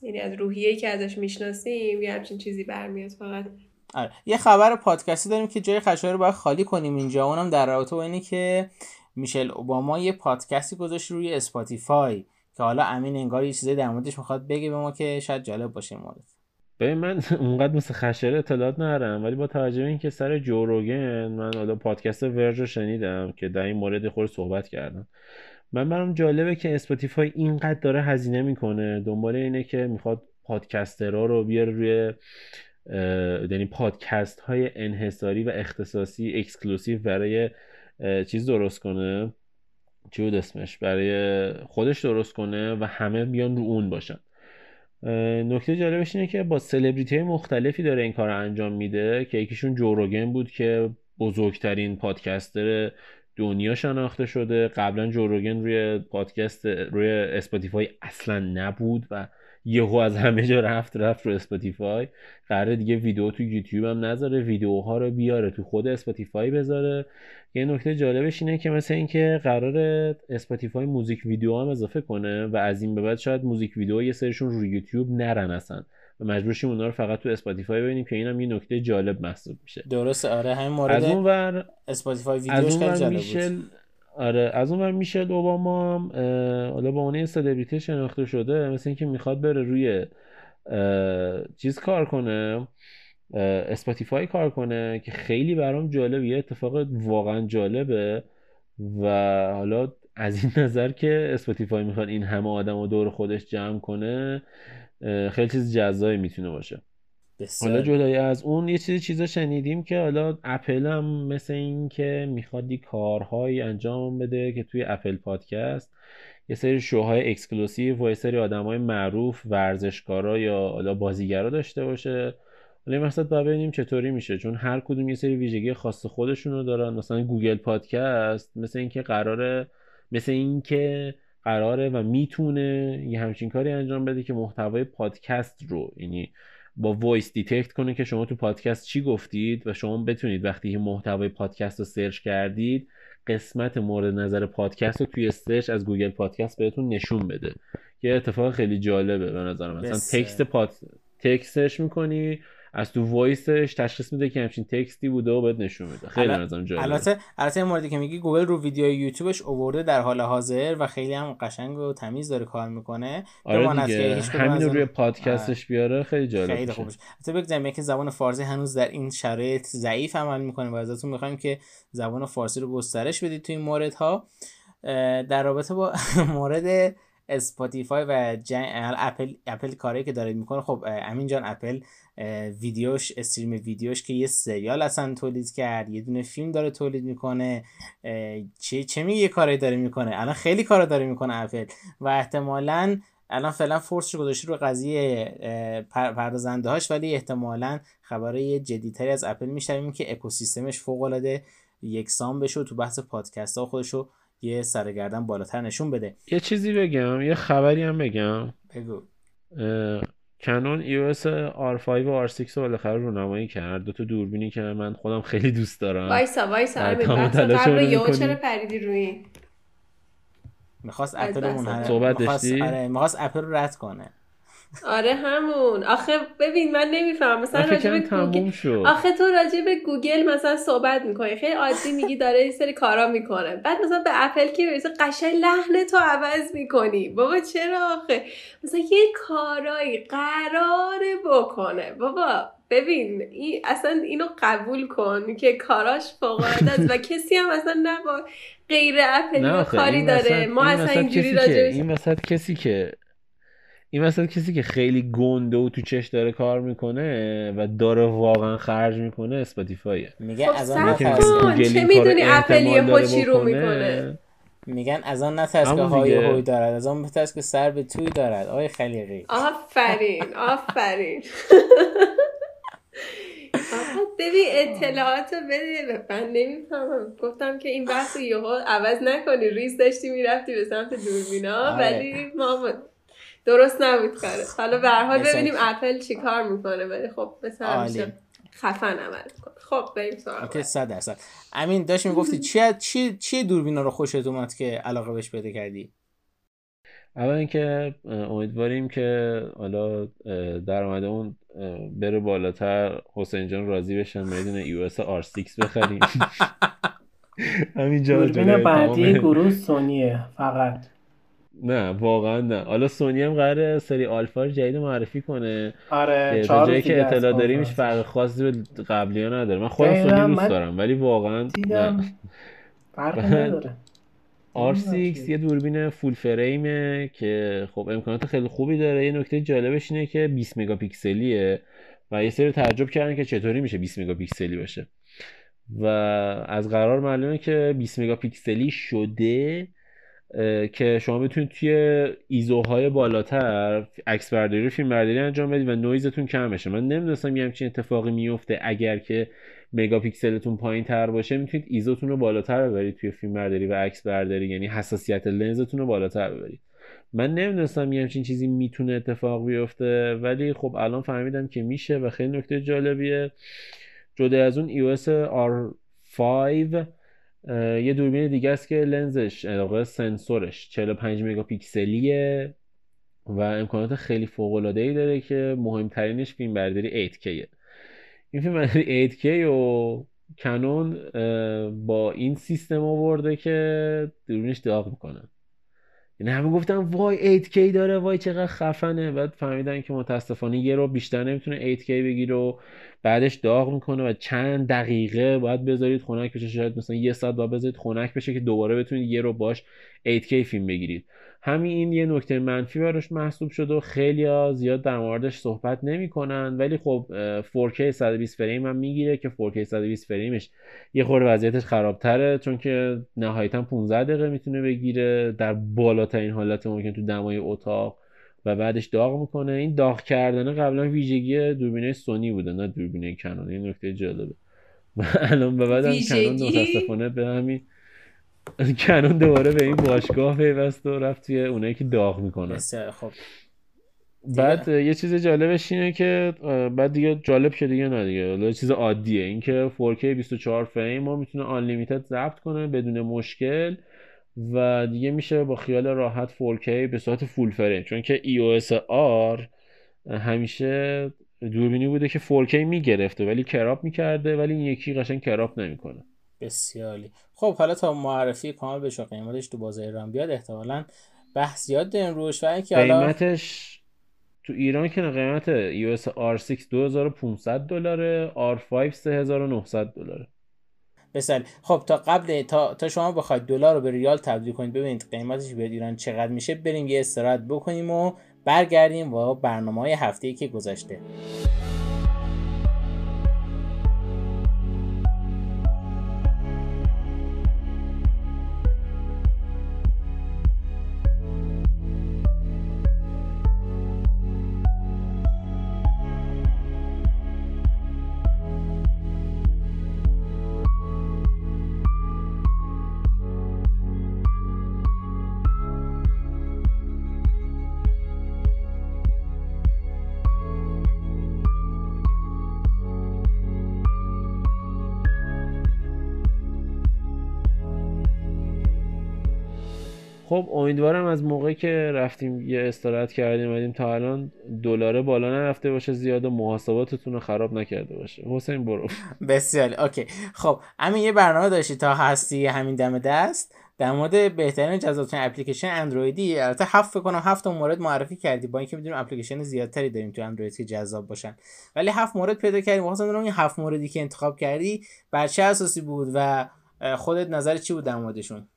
یعنی از روحیه که ازش می‌شناسیم یه همچین چیزی برمیاد فقط. آره. یه خبر پادکستی داریم که جای خشایار رو باید خالی کنیم اینجا. اونم در رابطه با اینه که میشل اوباما یه پادکستی گذاشت روی اسپاتیفای که حالا امین انگار یه چیزی در موردش می‌خواد بگه به ما که شاید جالب باشه مورد. ببین من اونقدر مثل خشره اطلاعات ندارم ولی با توجه به اینکه سر جوروگن من حالا پادکست ورج رو شنیدم که در این مورد خود صحبت کردم. من برام جالبه که اسپاتیفای اینقدر داره هزینه می‌کنه. دنبال اینه که می‌خواد پادکسترها رو بیاره روی یعنی پادکست های انحصاری و اختصاصی exclusive برای چیز درست کنه. چی بود اسمش؟ برای خودش درست کنه و همه بیان رو اون باشن. نکته جالبش اینه که با سلبریتی های مختلفی داره این کار رو انجام میده که یکیشون Joe Rogan بود که بزرگترین پادکستر دنیا شناخته شده. قبلا Joe Rogan روی پادکست روی اسپاتیفای اصلا نبود و یهو از همه جا رفت رفت رو اسپاتیفای. قراره دیگه ویدیو تو یوتیوب هم نذاره ویدیوها رو بیاره تو خود اسپاتیفای بذاره. یه نکته جالبش اینه که مثل اینکه قرار اسپاتیفای موزیک ویدیو هم اضافه کنه و از این به بعد شاید موزیک ویدیو یه سریشون رو یوتیوب نرن اصلا. و مجبور شیم اونا رو فقط تو اسپاتیفای ببینیم که اینم یه نکته جالب محسوب میشه. درسته آره همین مورد از اون ور اسپاتیفای ویدیوش خیلی جالب بود. آره از اون میشل اوباما هم حالا با اون سلبریتی شناخته شده مثل اینکه می‌خواد بره روی چیز کار کنه. اسپاتیفای کار کنه که خیلی برام جالب یه اتفاق واقعا جالبه و حالا از این نظر که اسپاتیفای می‌خواد این همه آدم و دور خودش جمع کنه خیلی چیز جذابی می‌تونه باشه. حالا جدای از اون یه چیزی چیزا شنیدیم که حالا اپل هم مثل این که می‌خواد کارهایی انجام بده که توی اپل پادکست یه سری شوهای exclusive و یه سری آدم های معروف ورزشکارا یا حالا بازیگرا داشته باشه. حالا مقصد باید ببینیم چطوری میشه. چون هر کدوم یه سری ویژگی خاص خودشون رو دارن. مثلا گوگل پادکست مثل اینکه قراره مثل اینکه قراره و می‌تونه یه همچین کاری انجام بده که محتوای پادکست رو یعنی با voice detect کنه که شما تو پادکست چی گفتید و شما بتونید وقتی که محتوای پادکست رو سرچ کردید قسمت مورد نظر پادکست رو توی سرچ از گوگل پادکست بهتون نشون بده. یه اتفاق خیلی جالبه به نظر مثلا text پاد text سرچ می‌کنی از تو voice ش تشخیص میده که همچین text ی بوده و بهت نشون میده. خیلی نظرم جالبه. البته البته این موردی که میگی گوگل رو ویدیو یوتیوبش اوورده در حال حاضر و خیلی هم قشنگ و تمیز داره کار می‌کنه. آره دیگه. همین روی پادکستش بیاره خیلی جالب خیلی خوبه البته بگم که زبان فارسی هنوز در این شرایط ضعیف عمل می‌کنه و ازتون می‌خوایم که زبان فارسی رو گسترش بدید تو این موردها. در رابطه با مورد اسپاتیفای و اپل اپل کاری که داره می‌کنه خب امین جان اپل ویدیوش استریم ویدیوش که یه سریال اصلا تولید کرد یه دونه فیلم داره تولید می‌کنه چه چه میگه یه کاری داره می‌کنه. الان خیلی کارا داره می‌کنه اپل. و احتمالا الان فعلا فورس رو گذاشته رو قضیه پردازنده هاش ولی احتمالا خبرهای جدیتری از اپل میشنویم که اکوسیستمش فوق العاده یکسان بشه تو بحث پادکست ها خودشو یه سرگردن بالاتر نشون بده. یه چیزی بگم یه خبری هم بگم. بگو. کنون EOS R5 و R6 رو بالاخره رونمایی کرد. دو تا دوربینی که من خودم خیلی دوست دارم. وایسا وایسا قبل یهو چرا پریدی روی می‌خواست اپل رو صحبت داشتی؟ آره می‌خواست اپل رو رد کنه. آره همون. آخه ببین من نمیفهم مثلا راجع به گوگل آخه تو راجع به گوگل مثلا صحبت می‌کنی. خیلی عادی میگی داره یه سری کارا می‌کنه. بعد مثلا به اپل که مثلا قشنگ لحن تو عوض می‌کنی. بابا چرا آخه؟ مثلا یه کارایی قراره بکنه. بابا ببین این اصلا اینو قبول کن که کاراش فوق است و کسی هم اصلا نه با غیر اپل کاری داره. ما اصلا اینجوری راجع این مثلا کسی که این مثلا کسی که خیلی گنده و تو چش داره کار می‌کنه و داره واقعا خرج می‌کنه اسپاتیفایه. میگه خب، از آن چه می‌دونی اپل یه پچی رو می‌کنه؟ میگن از آن نترس که های هوی دارد. از آن بترس که سر به توی دارد. آقای خلیقی آفرین آفرین. ببین اطلاعات بده. من نمی‌فهمم. گفتم که این بحث یهو عوض نکنی. ریز داشتی می‌رفتی به سمت دوربینا آره. ولی ما درست نبود کاره حالا به حال ببینیم اپل چی کار می‌کنه ولی خب مثلا خفن عمل کنه خب بریم سراغ okay 100 درصد. امین داشت می‌گفتی چی چی چی دوربینا رو خوشت اومد که علاقه بهش پیدا کردی؟ اول اینکه امیدواریم که حالا درآمد اون بره بالاتر حسین جان راضی بشن میدون یو اس آر 6 بخریم. همین دوربین بعدی گروه سونیه فقط. نه واقعا نه. حالا سونی هم قراره سری آلفا رو جدید معرفی کنه. آره تا جایی که اطلاع داریم هیچ فرق خاصی به قبلی ها نداره. من خودم سونی دوست دارم ولی واقعا نه. فرق نداره. R6 یه دوربین فول فریمه که خب امکانات خیلی خوبی داره. یه نکته جالبش اینه که 20 مگاپیکسلیه و یه سری تعجب کردن که چطوری میشه 20 مگاپیکسلی باشه. و از قرار معلومه که 20 مگاپیکسلی شده که شما بتونید توی ایزوهای بالاتر عکس برداری فیلم برداری انجام بدید و نویزتون کم بشه. من نمی‌دونستم یه همچین اتفاقی میفته اگر که مگاپیکسلتون پایین تر باشه می‌تونید ایزوتون رو بالاتر ببرید توی فیلم برداری و عکس برداری. یعنی حساسیت لنزتون رو بالاتر ببرید. من نمی‌دونستم یه همچین چیزی می‌تونه اتفاق بیفته ولی خب الان فهمیدم که میشه و خیلی نکته جالبیه. جدا از اون iOS R5 یه دوربین دیگه است که لنزش علاقه سنسورش 45 مگاپیکسلیه و امکانات خیلی فوق العاده ای داره که مهمترینش فیلم برداری 8K این فیلم برداری 8K و کنون با این سیستم آورده که دوربینش داغ می‌کنن یعنی همه گفتن وای 8K داره وای چقدر خفنه. بعد فهمیدن که متاسفانه یه رو بیشتر نمی‌تونه 8K بگیره و بعدش داغ می‌کنه و چند دقیقه باید بذارید خنک بشه. شاید مثلا یه ساعت باید بذارید خنک بشه که دوباره بتونید یه رو باش 8K فیلم بگیرید. همین این یه نکته منفی براش محسوب شده و خیلی ها زیاد در موردش صحبت نمی‌کنن ولی خب 4K 120 فریم هم می‌گیره که 4K 120 فریمش یه خورده وضعیتش خرابتره چون که نهایتا 15 دقیقه می‌تونه بگیره. در بالاترین حالت ممکن تو دمای اتاق و بعدش داغ می‌کنه. این داغ کردن قبلا ویژگی دوربینه سونی بوده نه دوربینه کنون این نکته جالبه. الان به بعد کنون متاسفانه به همین کنون دوباره به این باشگاه پیوست و رفت توی اونایی که داغ می‌کنه خب بعد یه چیز جالبش اینه که بعد دیگه جالب شده دیگه نه دیگه. یه چیز عادیه. اینکه 4K 24 فریم ما می‌تونه آنلیمیتد ضبط کنه بدون مشکل و دیگه میشه با خیال راحت 4K به صورت فول فریم. چون که EOS R همیشه دوربینی بوده که 4K می‌گرفته ولی کراب می‌کرده ولی این یکی قشنگ کراب نمی‌کنه. بسیاری خب حالا تا معرفی کامل بشه قیمتش تو بازار ایران بیاد احتمالا بحث زیاد داریم روش. و اینکه قیمتش تو ایران که قیمت US R6 2500 دلاره R5 3900 دلاره. بسیاری خب تا قبل تا, تا شما بخواید دلار رو به ریال تبدیل کنید ببینید قیمتش به ایران چقدر میشه بریم یه استراحت بکنیم و برگردیم با برنامه های هفته که گذشته. خب امیدوارم از موقعی که رفتیم یه استراحت کردیم اومدیم تا الان دلاره بالا نرفته باشه زیاد و محاسباتتون رو خراب نکرده باشه. حسین برو. بسیار اوکی. خب همین یه برنامه داشتی تا هستی همین دم دست. در مورد بهترین جذابترین اپلیکیشن اندرویدی البته هفت فکر کنم هفت مورد معرفی کردی با اینکه می‌دونیم اپلیکیشن زیادتری داریم تو اندروید که جذاب باشن. ولی هفت مورد پیدا کردیم واسه این هفت موردی که انتخاب کردی بر چه اساسی بود و خودت نظر چی بود در موردشون؟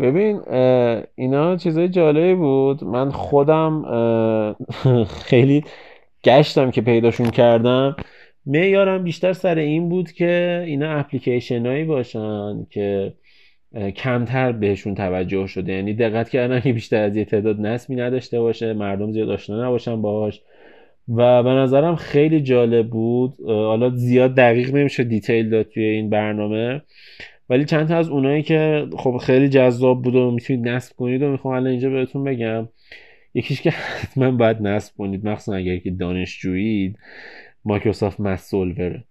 ببین اینا چیزای جالبی بود. من خودم خیلی گشتم که پیداشون کردم. معیارم بیشتر سر این بود که اینا اپلیکیشن هایی باشن که کمتر بهشون توجه شده. یعنی دقت کردن که بیشتر از یه تعداد نصبی نداشته باشه مردم زیاد آشنا نباشن باهاش. و به نظرم خیلی جالب بود. حالا زیاد دقیق نمیشه دیتیل داد توی این برنامه. ولی چند تا از اونایی که خب خیلی جذاب بود و می‌تونید نصب کنید و می‌خوام الان اینجا بهتون بگم یکیش که حتما باید نصب کنید مخصوصا اگر که دانشجویید مایکروسافت مسولوره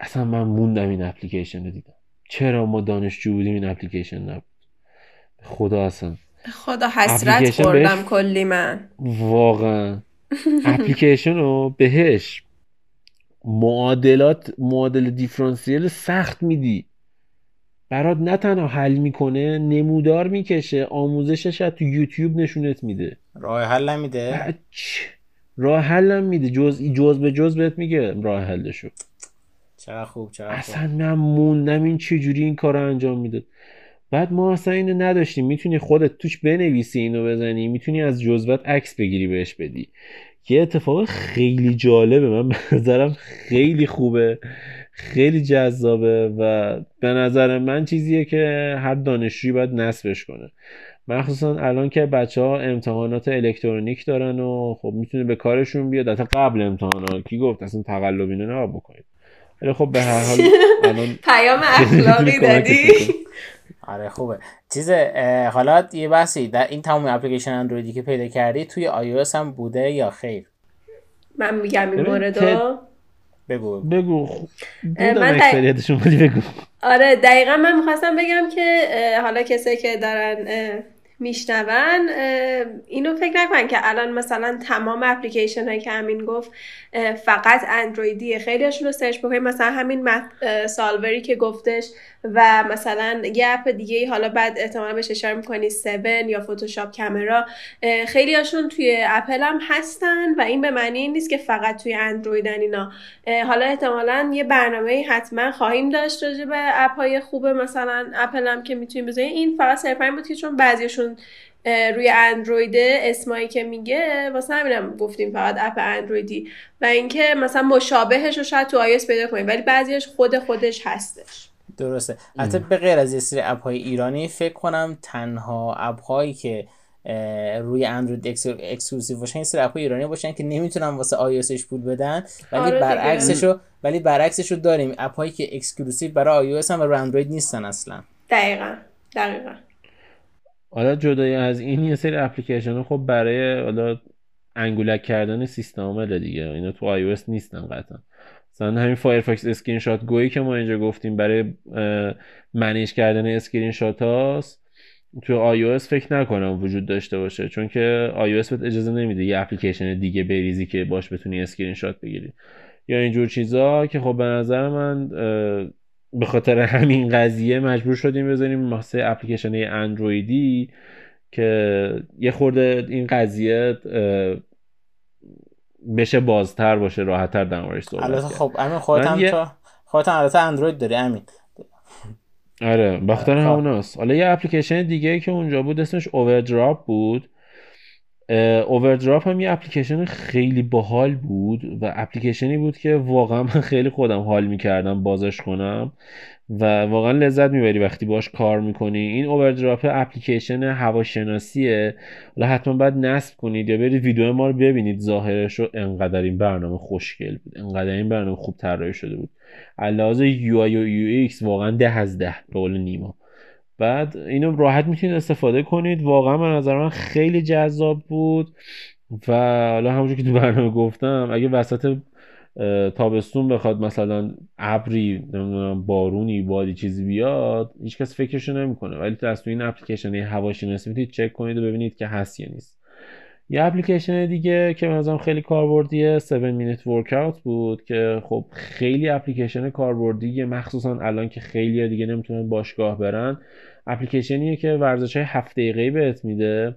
اصلا من موندم این اپلیکیشن رو دیدم. چرا ما دانشجو بودیم این اپلیکیشن نبود؟ خدا اصلا. خدا حسرت خوردم بهش- کلی من. واقعا. اپلیکیشن رو بهش معادلات معادل دیفرانسیل سخت میدی. برات نه تنها حل می‌کنه نمودار می‌کشه آموزشش تو یوتیوب نشونت میده. راه حل نمیده؟ راه حلم میده. جز جز به جز بهت میگه راه حلشو. چقدر خوب چقدر اصلا من موندم این چجوری این کار انجام می‌داد بعد ما اصلا اینو نداشتیم. می‌تونی خودت توش بنویسی اینو بزنی. می‌تونی از جزوت عکس بگیری بهش بدی. یه اتفاق خیلی جالبه. من به نظرم خیلی خوبه. خیلی جذابه و به نظر من چیزیه که هر دانشجویی باید نصبش کنه. مخصوصا الان که بچه ها امتحانات الکترونیک دارن و خب می‌تونه به کارشون بیاد. حتی قبل امتحانات کی گفت اصلا تقلب اینو نباید بکنید. ولی خب به هر حال الان پیام اخلاقی دادی. آره خوبه. چیز حالا یه بحثی در این تمام اپلیکیشن اندرویدی که پیدا کردی توی iOS هم بوده یا خیر؟ من میگم این موردو بگو بگو. من دق- بگو. آره دقیقا من می‌خواستم بگم که حالا کسایی که دارن میشنون اینو فکر نکنن که الان مثلا تمام اپلیکیشن هایی که همین گفت فقط اندرویدیه. خیلیشون رو سرچ بکنید مثلا همین سالوری که گفتش و مثلا یه اپ دیگه حالا بعد احتمالا بهش اشاره می‌کنی 7 یا فتوشاپ کامرا. خیلی هاشون توی اپل هم هستن و این به معنی این نیست که فقط توی اندرویدن اینا. حالا احتمالا یه برنامه حتما خواهیم داشت راجع به اپ های خوب مثلا اپل هم که می‌تونیم بذاریم. این فقط صرفا بود که چون بعضیشون روی اندروید اسمایی که میگه واسه همینم گفتیم فقط اپ اندرویدی. و اینکه مثلا مشابهش رو شاید تو iOS پیدا کنیم ولی بعضیش خود خودش هستش. درسته. حتی به غیر از یه سری app های ایرانی فکر کنم تنها app هایی که روی اندروید ex- exclusive باشن این سری app های ایرانی باشن که نمی‌تونن واسه iOSش پول بدن ولی آره دیگه. برعکسشو ولی برعکسشو داریم. app هایی که exclusive برای iOS هم و روی اندروید نیستن اصلا. دقیقا. دقیقا. حالا جدای از این یه سری اپلیکیشن خب برای حالا انگولک کردن سیستم عامل دیگه. اینا تو iOS نیستن قطعا. مثلا همین Firefox ScreenshotGo یی که ما اینجا گفتیم برای manage کردن اسکرین شات هاست تو iOS فکر نکنم وجود داشته باشه. چون که iOS بهت اجازه نمیده یه اپلیکیشن دیگه بریزی که باش بتونی اسکرین شات بگیری. یا اینجور چیزا که خب به نظر من به خاطر همین قضیه مجبور شدیم بذاریم واسه اپلیکیشن اندرویدی که یه خورده این قضیه بشه بازتر باشه راحتتر در موردش صحبت البته. خب امین خودت هم یه- خودت البته اندروید داری امین آره بخاطر خب. هموناست حالا یه اپلیکیشن دیگه که اونجا بود اسمش اووردراپ بود اووردراپ هم یه اپلیکیشن خیلی باحال بود و اپلیکیشنی بود که واقعا من خیلی خودم حال می‌کردم بازش کنم و واقعا لذت می‌بری وقتی باش کار می‌کنی. این Overdrop اپلیکیشن هواشناسیه. حالا حتما باید نصب کنید یا برید ویدیو ما رو ببینید. ظاهرش رو انقدر این برنامه خوشگل بود. انقدر این برنامه خوب طراحی شده بود. علاوه UI و UX واقعا ده از ده به قول نیما. بعد اینو راحت می‌تونید استفاده کنید. واقعا به نظر من خیلی جذاب بود و حالا همونجور که تو برنامه گفتم اگه وسط تابستون بخواد مثلا ابری نمی‌دونم بارونی بادی چیزی بیاد هیچکس فکرشو نمی‌کنه. ولی تو این اپلیکیشن هواشناسی می‌تونید چک کنید و ببینید که هست یا نیست. یه اپلیکیشن دیگه که به خیلی کاربردیه 7 minute workout بود که خب خیلی اپلیکیشن کاربردیه مخصوصا الان که خیلی دیگه نمی‌تونن باشگاه برن اپلیکیشنیه که ورزش های هفت دقیقه‌ای بهت میده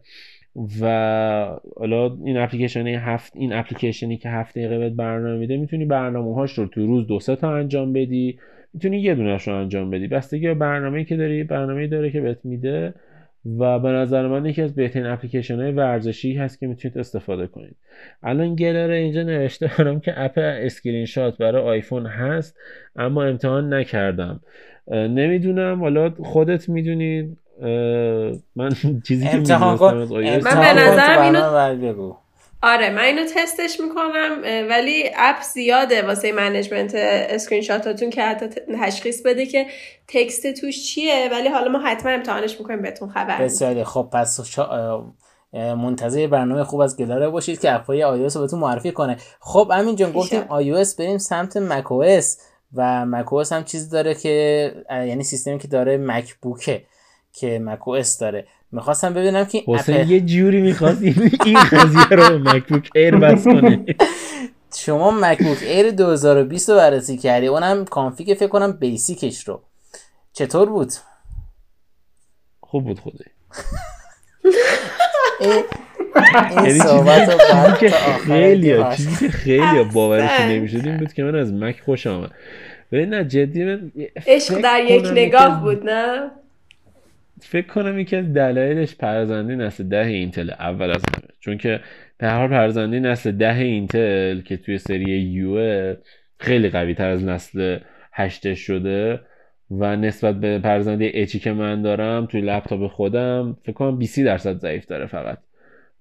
و حالا این اپلیکیشن هفت این اپلیکیشنی که هفت دقیقه بهت برنامه میده می‌تونی برنامه هاش رو تو روز دو سه تا انجام بدی می‌تونی یه دونش رو انجام بدی. بستگی به برنامه‌ای که داری برنامه‌ای داره که بهت میده. و به نظر من یکی از بهترین اپلیکیشن های ورزشی هست که می‌تونید استفاده کنید. الان گلره اینجا نوشته دارم که app screenshot برای آیفون هست اما امتحان نکردم. نمی‌دونم حالا خودت می‌دونید من چیزی که امتحان کن. من به نظرم اینو- آره من اینو تستش می‌کنم ولی app زیاده واسه management screenshot اتون که حتی تشخیص بده که text توش چیه. ولی حالا ما حتما امتحانش می‌کنیم بهتون خبر بسیاری خب پس شا... منتظر برنامه خوب از گلاره باشید که app ای iOS رو بهتون معرفی کنه. خب امین جان گفتیم آی بریم سمت مک و مک هم چیزی داره که یعنی سیستمی که داره مک بوکه که مک داره. می‌خواستم ببینم که حسین یه جوری می‌خواست این قضیه رو مک‌بوک ایر base کنه شما مکبوک ایر 2020 رو بررسی کردی. اونم config فکر کنم basic ش رو. چطور بود؟ خوب بود خوده این یعنی صحبت که خیلی چیزی که خیلی باورش نمی‌شد. این بود که من از مک خوشم اومد. ببین نه جدی من عشق در یک نگاه بود نه؟ فکر کنم یکی از دلایلش پردازنده‌ی نسل ده اینتل اول از همه. چون که به هر پردازنده‌ی نسل ده اینتل که توی سری U خیلی قوی تر از نسل هشتش شده و نسبت به پردازنده‌ی H ی که من دارم توی لپتاپ خودم فکر کنم 20 درصد ضعیف داره فقط.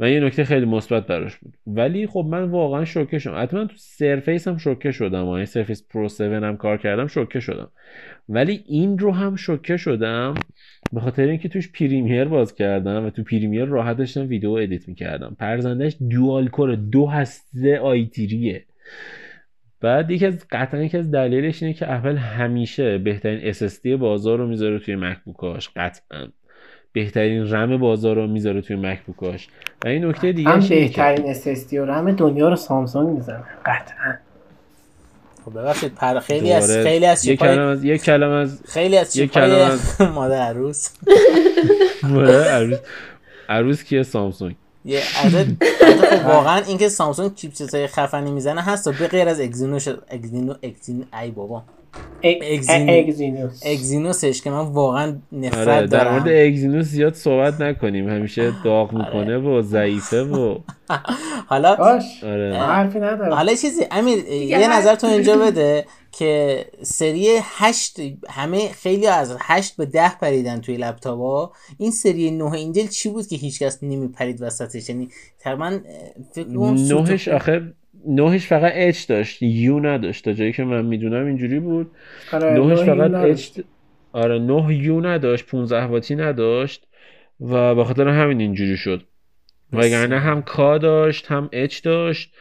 و یه نکته خیلی مثبت براش بود. ولی خب من واقعا شوکه شدم. حتما تو سرفیس هم شوکه شدم. این سرفیس پرو 7 هم کار کردم شوکه شدم. ولی این رو هم شوکه شدم به خاطر اینکه توش پریمیر باز کردم و تو پریمیر راحت داشتم ویدیو edit می‌کردم. پردازنده‌ش dual core دو هسته آیتیریه. بعد یکی از قطعا یکی از دلیلش اینه که اپل همیشه بهترین SSD بازار رو می‌ذاره توی مکبوکاش قطعا. بهترین رم بازار رو می‌ذاره توی مکبوکاش و این نکته دیگه هم بهترین SSD و رم دنیا رو سامسونگ می‌زنه قطعا. خب ببخشید پر خیلی از خیلی از یک کلمه از یک کلمه از خیلی از یک کلمه از مادر عروس. مادر عروس. عروس کیه؟ سامسونگ. یه عدد خب واقعا اینکه سامسونگ چیپست های خفنی می‌زنه هست و به غیر از اگزینوش اگزینو اگزین ای بابا. اگزینوس اگزینوسش که من واقعا نفرت آره در دارم. مورد اگزینوس زیاد صحبت نکنیم. همیشه داغ می‌کنه و ضعیفه و حالا آره. حرفی ندارم. حالا چیزی امیر یه نظر تو اینجا بده که سری هشت همه خیلی از هشت به ده پریدن توی لپتاپ ها این سری نه اینتل چی بود که هیچکس نمیپرید وسطش؟ یعنی تقریبا فکر کنم نهش آخه نهش فقط اچ داشت یو نداشت. تا جایی که من می‌دونم اینجوری بود. آره، نهش نه فقط یو اچ آره نه یو نداشت 15 واتی نداشت و به خاطر همین اینجوری شد. وگرنه هم K داشت هم H داشت.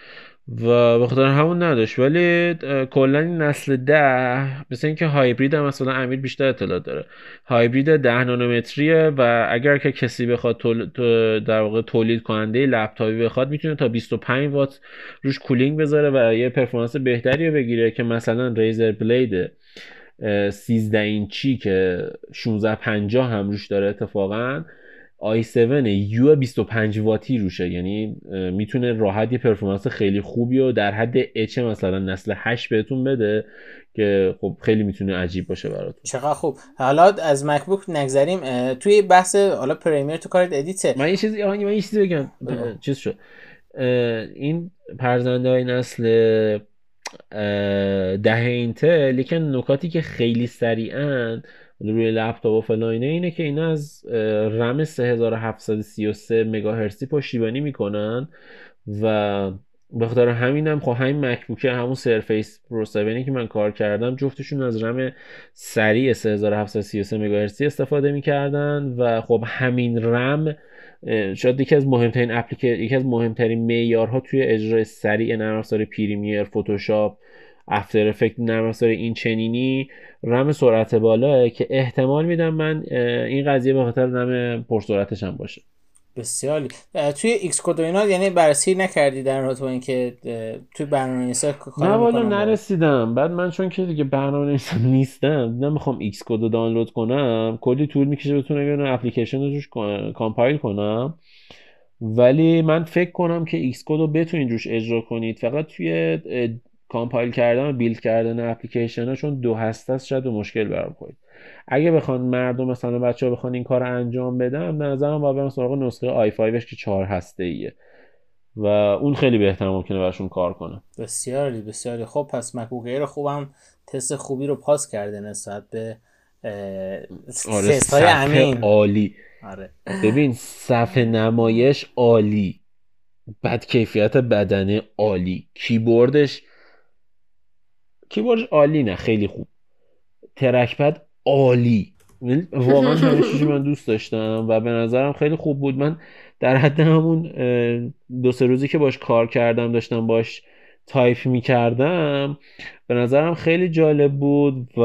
و به خاطر همون نداشت. ولی کلا این نسل ده مثل اینکه هایبرید هم مثلا امیر بیشتر اطلاع داره. هایبرید ده نانومتریه و اگر که کسی بخواد تول... تو- در واقع تولید کننده لپتاپی بخواد می‌تونه تا 25 وات روش cooling بذاره و یه performance بهتری رو بگیره که مثلا Razer Blade اه، 13 اینچی که 1650 هم روش داره اتفاقا. I7 یو 25 واتی روشه. یعنی می‌تونه راحت یه پرفورمنس خیلی خوبی و در حد اچ مثلا نسل 8 بهتون بده که خب خیلی می‌تونه عجیب باشه براتون. چقدر خوب. حالا از مکبوک نگذریم. توی بحث حالا پریمیر تو کارت ادیته. من یه چیزی من یه چیزی بگم. چیز شد. این پرزنده های نسل اه، ده اینتل لیکن نکاتی که خیلی سریعن روی لپتاپ و فلاینه اینه که اینا از رم 3733 مگاهرتزی پشتیبانی می‌کنن و به خاطر همینم خب همین مکبوک همون سرفیس پرو 7 که من کار کردم جفتشون از رم سریع 3733 مگاهرتزی استفاده می‌کردن و خب همین رم شاید یکی از مهمترین اپلیک یکی از مهمترین معیارها توی اجرای سریع نرم افزار پریمیر فتوشاپ After Effects نرم افزار این چنینی رم سرعت بالاه که احتمال میدم من این قضیه به خاطر رم پرسرعتش هم باشه. بسیاری اه، توی Xcode و اینا یعنی بررسی نکردی در رابطه با اینکه توی برنامه‌نویسی کار نه والا نرسیدم. بعد من چون که دیگه برنامه نویسم نیستم دیدم می‌خوام Xcode رو دانلود کنم کلی طول می‌کشه بتونم یه اپلیکیشن رو توش کا- compile کنم. ولی من فکر کنم که Xcode رو بتونید روش اجرا کنید. فقط توی compile کردن و build کردن اپلیکیشن ها چون دو هسته است شاید به مشکل برخورید اگه بخوان مردم مثلا بچه ها بخوان این کار رو انجام بدن به نظرم باید برن سراغ نسخه i5 که چهار هسته ایه. و اون خیلی بهتر ممکنه براشون کار کنه. بسیار بسیار خب پس MacBook Air خوبم تست خوبی رو پاس کرده نسبت به آره های صفحه امین. عالی. آره. ببین صفحه نمایش عالی. بد کیفیت بدنه عالی. کیبوردش کیبوردش عالی نه خیلی خوب. trackpad عالی. واقعا چیزی من دوست داشتم و به نظرم خیلی خوب بود. من در حد همون دو سه روزی که باش کار کردم داشتم باش تایپ می‌کردم به نظرم خیلی جالب بود و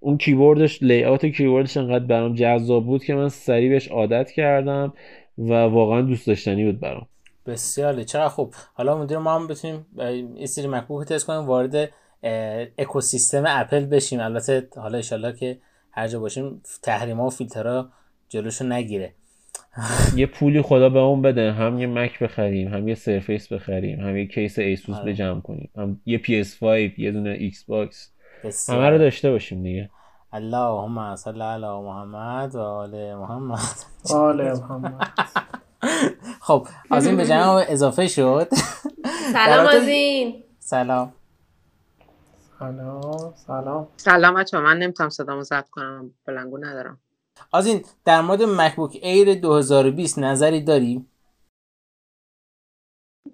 اون کیبوردش layout کیبوردش انقدر برام جذاب بود که من سریع بهش عادت کردم و واقعا دوست داشتنی بود برام. بسیار خب. حالا مدیر ما هم بتونیم این سری MacBook تست کنیم وارد اکوسیستم اپل بشیم. البته حالا انشالله که هر جا باشیم تحریما و فیلترها جلوشو نگیره. یه پولی خدا به اون بده. هم یه Mac بخریم هم یه Surface بخریم هم یه کیس ایسوس آره. جمع کنیم هم یه PS5 یه دونه Xbox. همه رو داشته باشیم دیگه. اللهم صل علی محمد و آل محمد. آل محمد. خب از این به جمع اضافه شد. سلام آزین. سلام. سلام سلام. سلام بچه من نمی‌تونم صدامو ضبط کنم بلنگو ندارم. از این در مورد مکبوک ایر 2020 نظری داری؟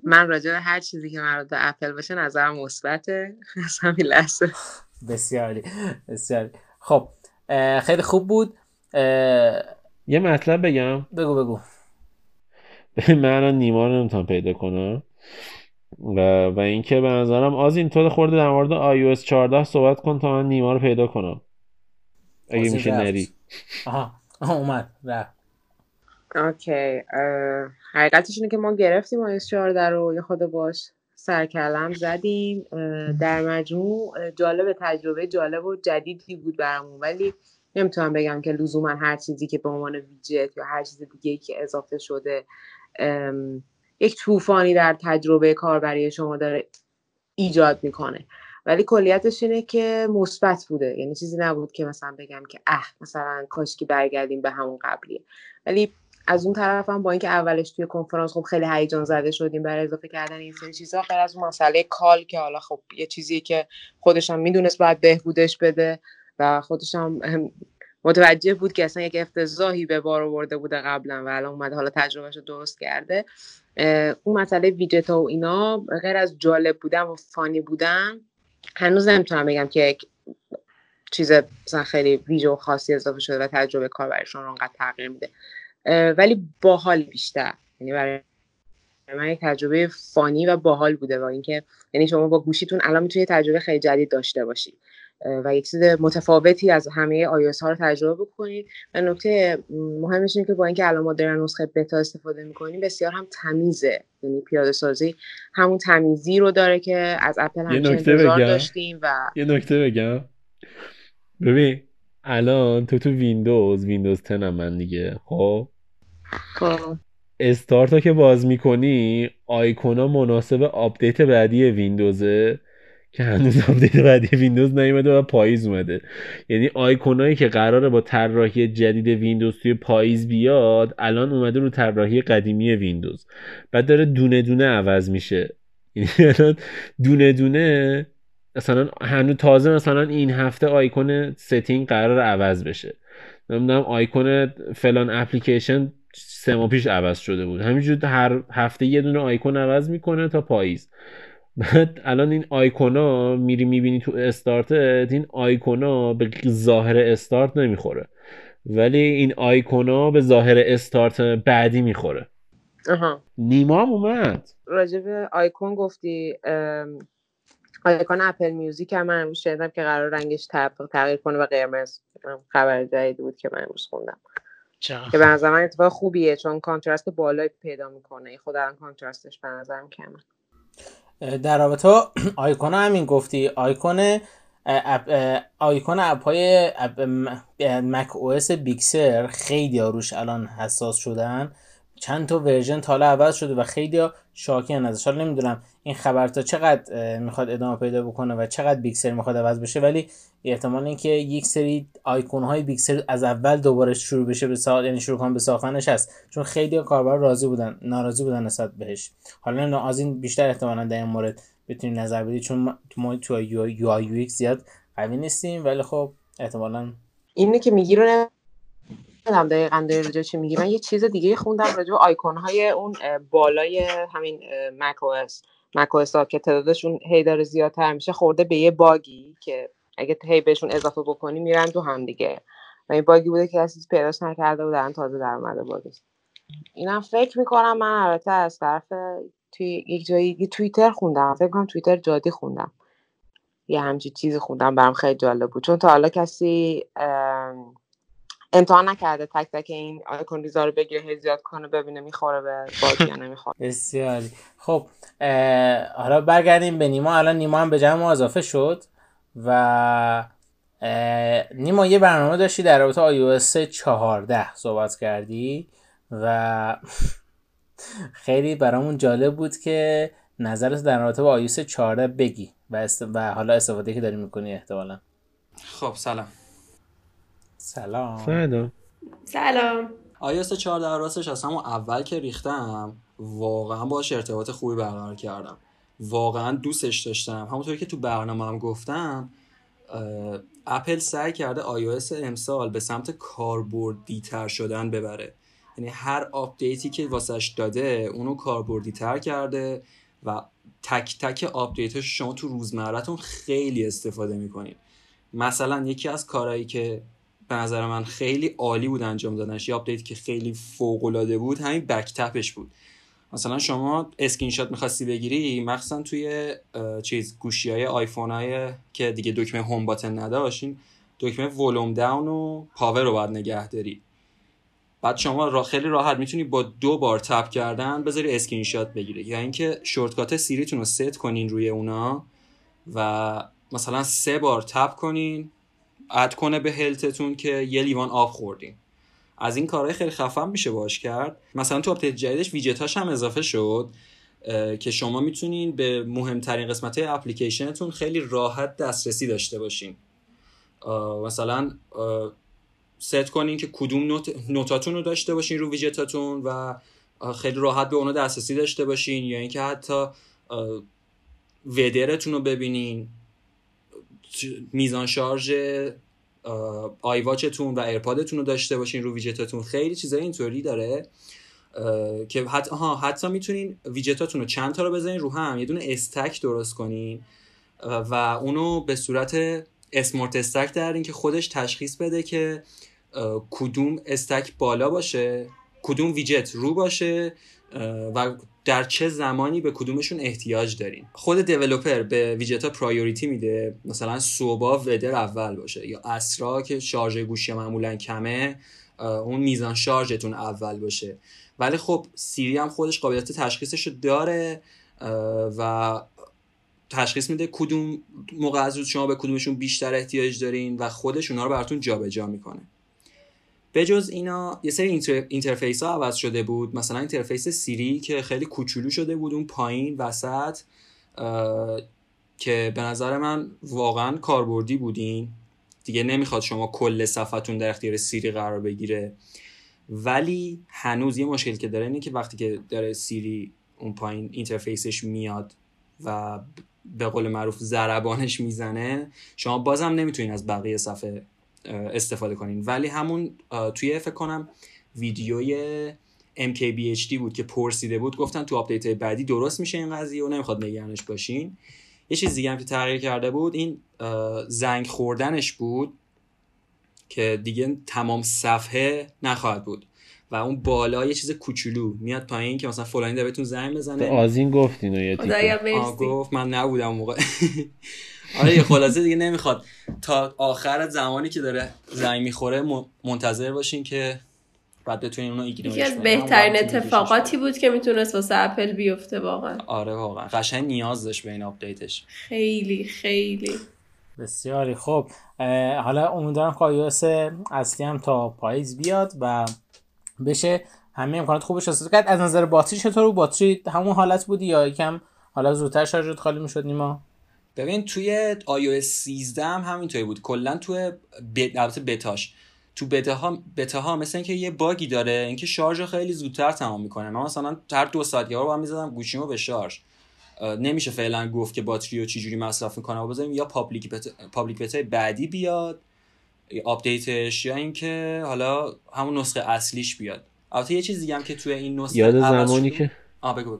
من راجع به هر چیزی که مربوط به اپل باشه نظرم مثبته. از همین لحظه. بسیاری بسیاری. خب خیلی خوب بود. یه مطلب بگم. بگو بگو. من نیما رو نمی‌تونم پیدا کنم. و, و اینکه به نظرم از این تو خورده در مورد iOS 14 صحبت کن تا من نیما رو پیدا کنم. اگه میشه نری. آها اومد رفت. اوکی حقیقتش اینه که ما گرفتیم iOS 14 رو یه خود باش سرکلم زدیم. در مجموع جالب تجربه جالب و جدیدی بود برامون. ولی نمی‌تونم بگم که لزوما هر چیزی که به عنوان ویجت یا هر چیز دیگه که اضافه شده یک طوفانی در تجربه کاربری شما داره ایجاد می‌کنه. ولی کلیتش اینه که مثبت بوده. یعنی چیزی نبود که مثلا بگم که اه مثلا کاشکی برگردیم به همون قبلیه ولی از اون طرف هم با اینکه اولش توی کنفرانس خب خیلی هیجان زده شدیم برای اضافه کردن این سری چیزا غیر از اون مسئله کال که حالا خب یه چیزی که خودش هم می‌دونست باید بهبودش بده و خودش هم متوجه بود که اصلا یک افتضاحی به بار آورده بوده قبلا و الان اومده. حالا تجربهش رو درست کرده. اون مسئله ویجت و اینا غیر از جالب بودن و فانی بودن هنوز نمی‌تونم بگم که یک چیز مثلا خیلی ویژه و خاصی اضافه شده و تجربه کاربرشون رو انقدر تغییر میده. ولی باحال بیشتر. یعنی برای من یک تجربه فانی و باحال بوده و اینکه یعنی شما با گوشیتون الان می‌تونید تجربه خیلی جدید داشته باشید و یک چیز متفاوتی از همه آیوس ها رو تجربه بکنید. و نکته مهمش اینه که با اینکه الان ما دارن نسخه بتا استفاده می‌کنیم بسیار هم تمیزه. یعنی پیاده سازی همون تمیزی رو داره که از اپل هم انتظار داشتیم و یه نکته بگم. ببین الان تو تو ویندوز ویندوز 10 هم من دیگه. خب؟ خب. استارتا که باز می‌کنی آیکونا مناسب آپدیت بعدی ویندوزه. که هنوز آپدیت بعدی ویندوز نیومده و پاییز اومده. یعنی آیکونایی که قراره با طراحی جدید ویندوز توی پاییز بیاد الان اومده رو طراحی قدیمی ویندوز. بعد داره دونه دونه عوض میشه. یعنی الان دونه دونه مثلا هنوز تازه مثلا این هفته آیکون setting قرار عوض بشه. نمی‌دونم آیکون فلان اپلیکیشن سه ماه پیش عوض شده بود. همینجور هر هفته یه دونه آیکون عوض می‌کنه تا پاییز. بعد الان این آیکونا میری می‌بینی تو استارتت این آیکونا به ظاهر استارت نمی‌خوره. ولی این آیکونا به ظاهر استارت بعدی می‌خوره. آها نیما هم اومد. راجب آیکون گفتی آیکون اپل میوزیک هم من امروز شنیدم که قرار رنگش تغییر کنه به قرمز خبر جدید بود که من امروز خوندم. که به نظر من اتفاق خوبیه چون contrast بالایی پیدا می‌کنه. خود الان contrast ش به نظرم کمه. در رابطه آیکون همین گفتی. آیکون آیکون app های macOS Big Sur خیلی روش الان حساس شدن. چند تا version تا حالا عوض شده و خیلی شاکی ازش حالا نمی‌دونم این خبر تا چقدر می‌خواد ادامه پیدا بکنه و چقدر Big Sur می‌خواد عوض بشه ولی احتمال اینکه یک سری آیکون های Big Sur از اول دوباره شروع بشه به ساخت یعنی شروع کنن به ساختنش هست. چون خیلی کاربر راضی بودن ناراضی بودن نسبت بهش. حالا نه از این بیشتر احتمالا در این مورد بتونید نظر بدید چون ما تو UI UX زیاد قوی نیستیم ولی خب احتمالا اینه که میگی رو نمی‌دونم دقیقا داری چی میگی. من یه چیز دیگه خوندم راجع به آیکون های اون بالای همین macOS macOS که تعدادشون هی داره زیادتر میشه خورده به یه باگی که اگه هی بهشون اضافه بکنی میرن تو هم دیگه. و این باگی بوده که کسی پیداش نکرده الان تازه در اومده باگش. اینم فکر می‌کنم من البته از طرف توی یک جایی توییتر خوندم. فکر کنم توییتر جادی خوندم. یه همچی چیزی خوندم برام خیلی جالب بود. چون تا حالا کسی امتحان نکرده. تک تک این آیکون ریزا رو بگیره هی زیاد کنه ببینه می‌خوره به بازی یا نمی‌خوره. بسیاری خب حالا برگردیم به نیما. الان نیما هم به جمع ما اضافه شد و نیما یه برنامه داشتی در رابطه iOS 14 صحبت کردی و خیلی برامون جالب بود که نظرت در رابطه با iOS 14 بگی و, است... و حالا استفاده که داری می‌کنی احتمالا. خب سلام. سلام. سلام. سلام iOS 14 راستش از همون اول که ریختم واقعا باش ارتباط خوبی برقرار کردم. واقعا دوستش داشتم. همونطوری که تو برنامه هم گفتم اپل سعی کرده iOS امسال به سمت کاربردی تر شدن ببره. یعنی هر آپدیتی که واسش داده اونو کاربردی تر کرده و تک تک آپدیتش شما تو روزمرتون خیلی استفاده می‌کنید. مثلا یکی از کارهایی که به نظر من خیلی عالی بود انجام دادنش. یه آپدیت که خیلی فوق العاده بود همین back tap ش بود. مثلا شما اسکرین شات می‌خواستی بگیری مخصوصا توی چیز گوشی های که دیگه دکمه home button نداشتین دکمه volume down و power رو باید نگه داری. بعد شما را خیلی راحت می‌تونی با دو بار tap کردن بذاری اسکرین شات بگیری یا اینکه shortcut Siri تون رو ست کنین روی اونا و مثلا سه بار tap کنین add کنه به Health تون که یه لیوان آب خوردین. از این کارهای خیلی خفن میشه باش کرد. مثلا تو آپدیت جدیدش ویجت هم اضافه شد که شما می‌تونین به مهمترین قسمت های اپلیکیشنتون خیلی راحت دسترسی داشته باشین. مثلا ست کنین که کدوم note، note اتون رو داشته باشین رو ویجتاتون و خیلی راحت به اونا دسترسی داشته باشین یا اینکه حتی weather تون رو ببینین. میزان شارژ iWatch تون و AirPod تون رو داشته باشین رو ویجتاتون خیلی چیزای اینطوری داره که حتی ها حتی می‌تونین ویجتاتون رو چند تا رو بزنین رو هم یه دونه stack درست کنین و اونو به صورت smart stack دارین که خودش تشخیص بده که کدوم stack بالا باشه کدوم ویجت رو باشه و در چه زمانی به کدومشون احتیاج دارین؟ خود developer به widget ها priority میده مثلا صبح weather اول باشه یا عصرا که شارژ گوشی معمولا کمه اون میزان شارژتون اول باشه. ولی خب Siri هم خودش قابلیت تشخیصش رو داره و تشخیص میده کدوم موقع از شما به کدومشون بیشتر احتیاج دارین و خودش اونا رو براتون جابجا می‌کنه. به جز اینا یه سری interface ها عوض شده بود. مثلا interface Siri که خیلی کوچولو شده بود اون پایین وسط که به نظر من واقعا کاربردی بود این. دیگه نمی‌خواد شما کل صفحتون در اختیار Siri قرار بگیره. ولی هنوز یه مشکل که داره اینه که وقتی که داره Siri اون پایین interface ش میاد و به قول معروف ضربانش می‌زنه شما بازم نمی‌تونین از بقیه صفحه استفاده کنین. ولی همون توی فکر کنم ویدیوی MKBHD بود که پرسیده بود گفتن تو آپدیت بعدی درست میشه این قضیه و نمی‌خواد نگرانش باشین. یه چیز دیگه هم که تغییر کرده بود این زنگ خوردنش بود که دیگه تمام صفحه نخواهد بود و اون بالا یه چیز کوچولو میاد پایین که مثلا فلانی داره بهتون زنگ بزنه. آزین گفت اینو یه گفت من نبودم موقع. آره یه خلاصه دیگه نمی‌خواد. تا آخر زمانی که داره زنگ می‌خوره منتظر باشین که بعد بتونین اونو ignore ش یکی از بهترین اتفاقاتی بود که می‌تونست واسه اپل بیفته واقعا. آره واقعا. قشنگ نیاز داشت به این آپدیتش. خیلی خیلی. بسیاری. خب حالا امیدوارم که iOS اصلی هم تا پاییز بیاد و بشه. همه امکانات خوبش استفاده کرد. از نظر باتری چطور باتری همون حالت بودی یا یکم حالا زودتر شارژت خالی می‌شد نیما؟ ببین توی iOS 13 هم همینطوری بود. کلا توی البته بتاش. تو بتا ها بتا ها مثل اینکه یه bug ی داره اینکه شارژ خیلی زودتر تمام می‌کنه. من مثلا هر دو ساعت یه رو هم می‌زدم گوشیمو به شارژ. نمیشه فعلا گفت که باتری رو چجوری مصرف می‌کنه. و بذاریم یا public beta public beta بعدی بیاد آپدیتش یا اینکه حالا همون نسخه اصلیش بیاد. البته یه چیز دیگه هم که توی این نسخه یاد زمانی که آ بگو.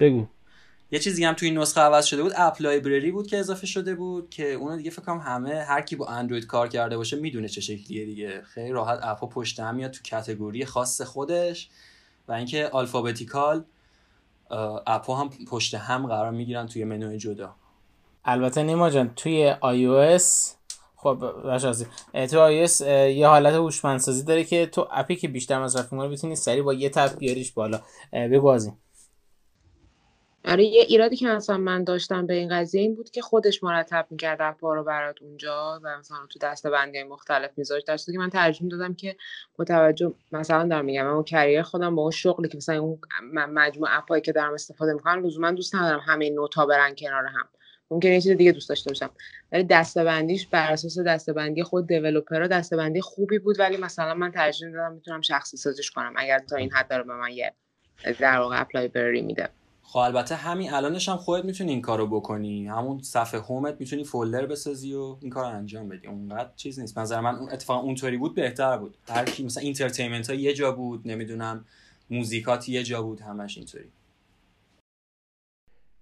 بگو. یه چیزی هم تو این نسخه عوض شده بود App Library بود که اضافه شده بود که اون دیگه فکر همه هر کی با اندروید کار کرده باشه می‌دونه چه شکلیه دیگه. خیلی راحت اپا پشت هم میاد تو category خاص خودش و اینکه alphabetical اپا هم پشت هم قرار می‌گیرن توی منوی جدا. البته نیما جان توی iOS خب باشازی تو iOS یه حالت هوشمندسازی داره که تو اپی که بیشتر مصرف می‌کنه بتونی سریع با یه تپ بیاریش بالا. بگو آره یه ایرادی که مثلا من داشتم به این قضیه این بود که خودش مرتب می‌کرد اپا رو برات اونجا و مثلا تو دسته بندی مختلف میذاشت. در که من ترجیح دادم که متوجه مثلا دارم میگم من اون کریر خودم با اون شغلی که مثلا اون مجموع اپایی که دارم استفاده می‌کنم لزوما دوست ندارم همه note ا برن کنار هم. ممکن یه چیز دیگه دوست داشته باشم. ولی دستبندیش بر اساس دستبندی خود developer ها دستبندی خوبی بود ولی مثلا من ترجیح دادم می‌تونم شخصی سازیش کنم اگر تا این حد داره به من یه در واقع App Library میده. خب البته همین الانش هم خودت می‌تونی این کارو بکنی. همون صفحه home ت می‌تونی folder بسازی و این کار انجام بدی. اونقدر چیز نیست. نظر من اون اتفاقا اونطوری بود بهتر بود. هر کی مثلا entertainment ها یه جا بود نمی‌دونم موزیکات یه جا بود همش اینطوری.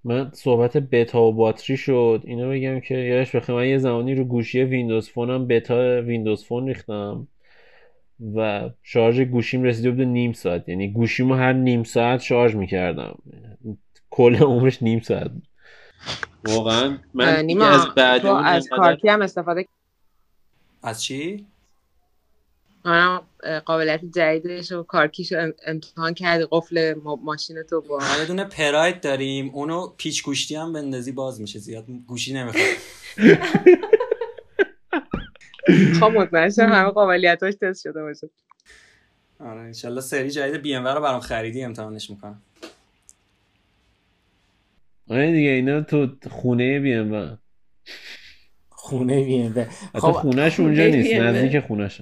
من صحبت بتا و باتری شد. اینو بگم که یادش بخیر من یه زمانی رو گوشی Windows Phone م beta Windows Phone ریختم. و شارژ گوشیم رسیده بود نیم ساعت. یعنی گوشیمو هر نیم ساعت شارژ می‌کردم. کل عمرش نیم ساعت واقعا من نیما از بعد تو از CarKey هم استفاده از چی؟ منم قابلیت جدیدش و کارکیش رو امتحان کردی قفل ماشین تو با. یه دونه پراید داریم اونو پیچ گوشتی هم بندازی باز میشه زیاد گوشی نمی‌خواد. خب مطمئن همه قابلیتاش تست شده باشه. آره انشالله سری جدید بی ام رو برام خریدی امتحانش می‌کنم. آره دیگه اینا تو خونه بی ام خونه بی ام خب خونهش اونجا نیست نزدیک خونهش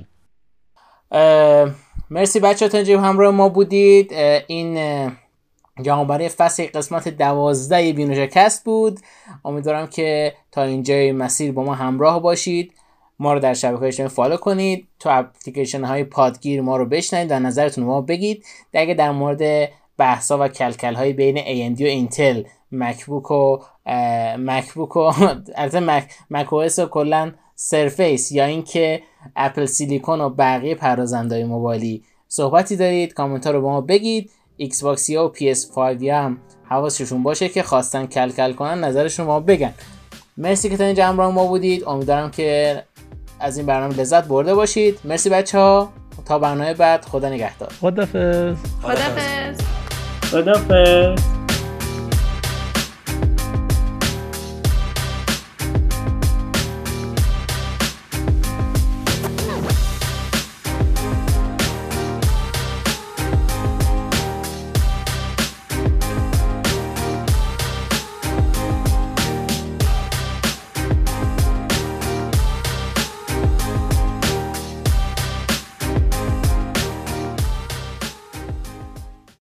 مرسی بچه تا اینجا همراه ما بودید. این جهانبری فصل قسمت دوازده بینوژا کست بود. امیدوارم که تا اینجای مسیر با ما همراه باشید. ما رو در شبکه اجتماعی فالو کنید. تو اپلیکیشن های پادگیر ما رو بشنید و نظرتون ما بگید. اگه در مورد بحثا و کلکل های بین AMD و اینتل MacBook و MacBook و البته Mac Mac و کلا Surface یا اینکه Apple Silicon و بقیه پردازندهای موبایلی صحبتی دارید کامنت رو با ما بگید. Xbox و PS 5 هم حواسشون باشه که خواستن کلکل کل کنن نظرشون ما بگن. مرسی که تا اینجا همراه ما بودید. امیدوارم که از این برنامه لذت برده باشید. مرسی بچه ها. تا برنامه بعد خدا نگهدار. خدافظ. خدافظ. خدافظ.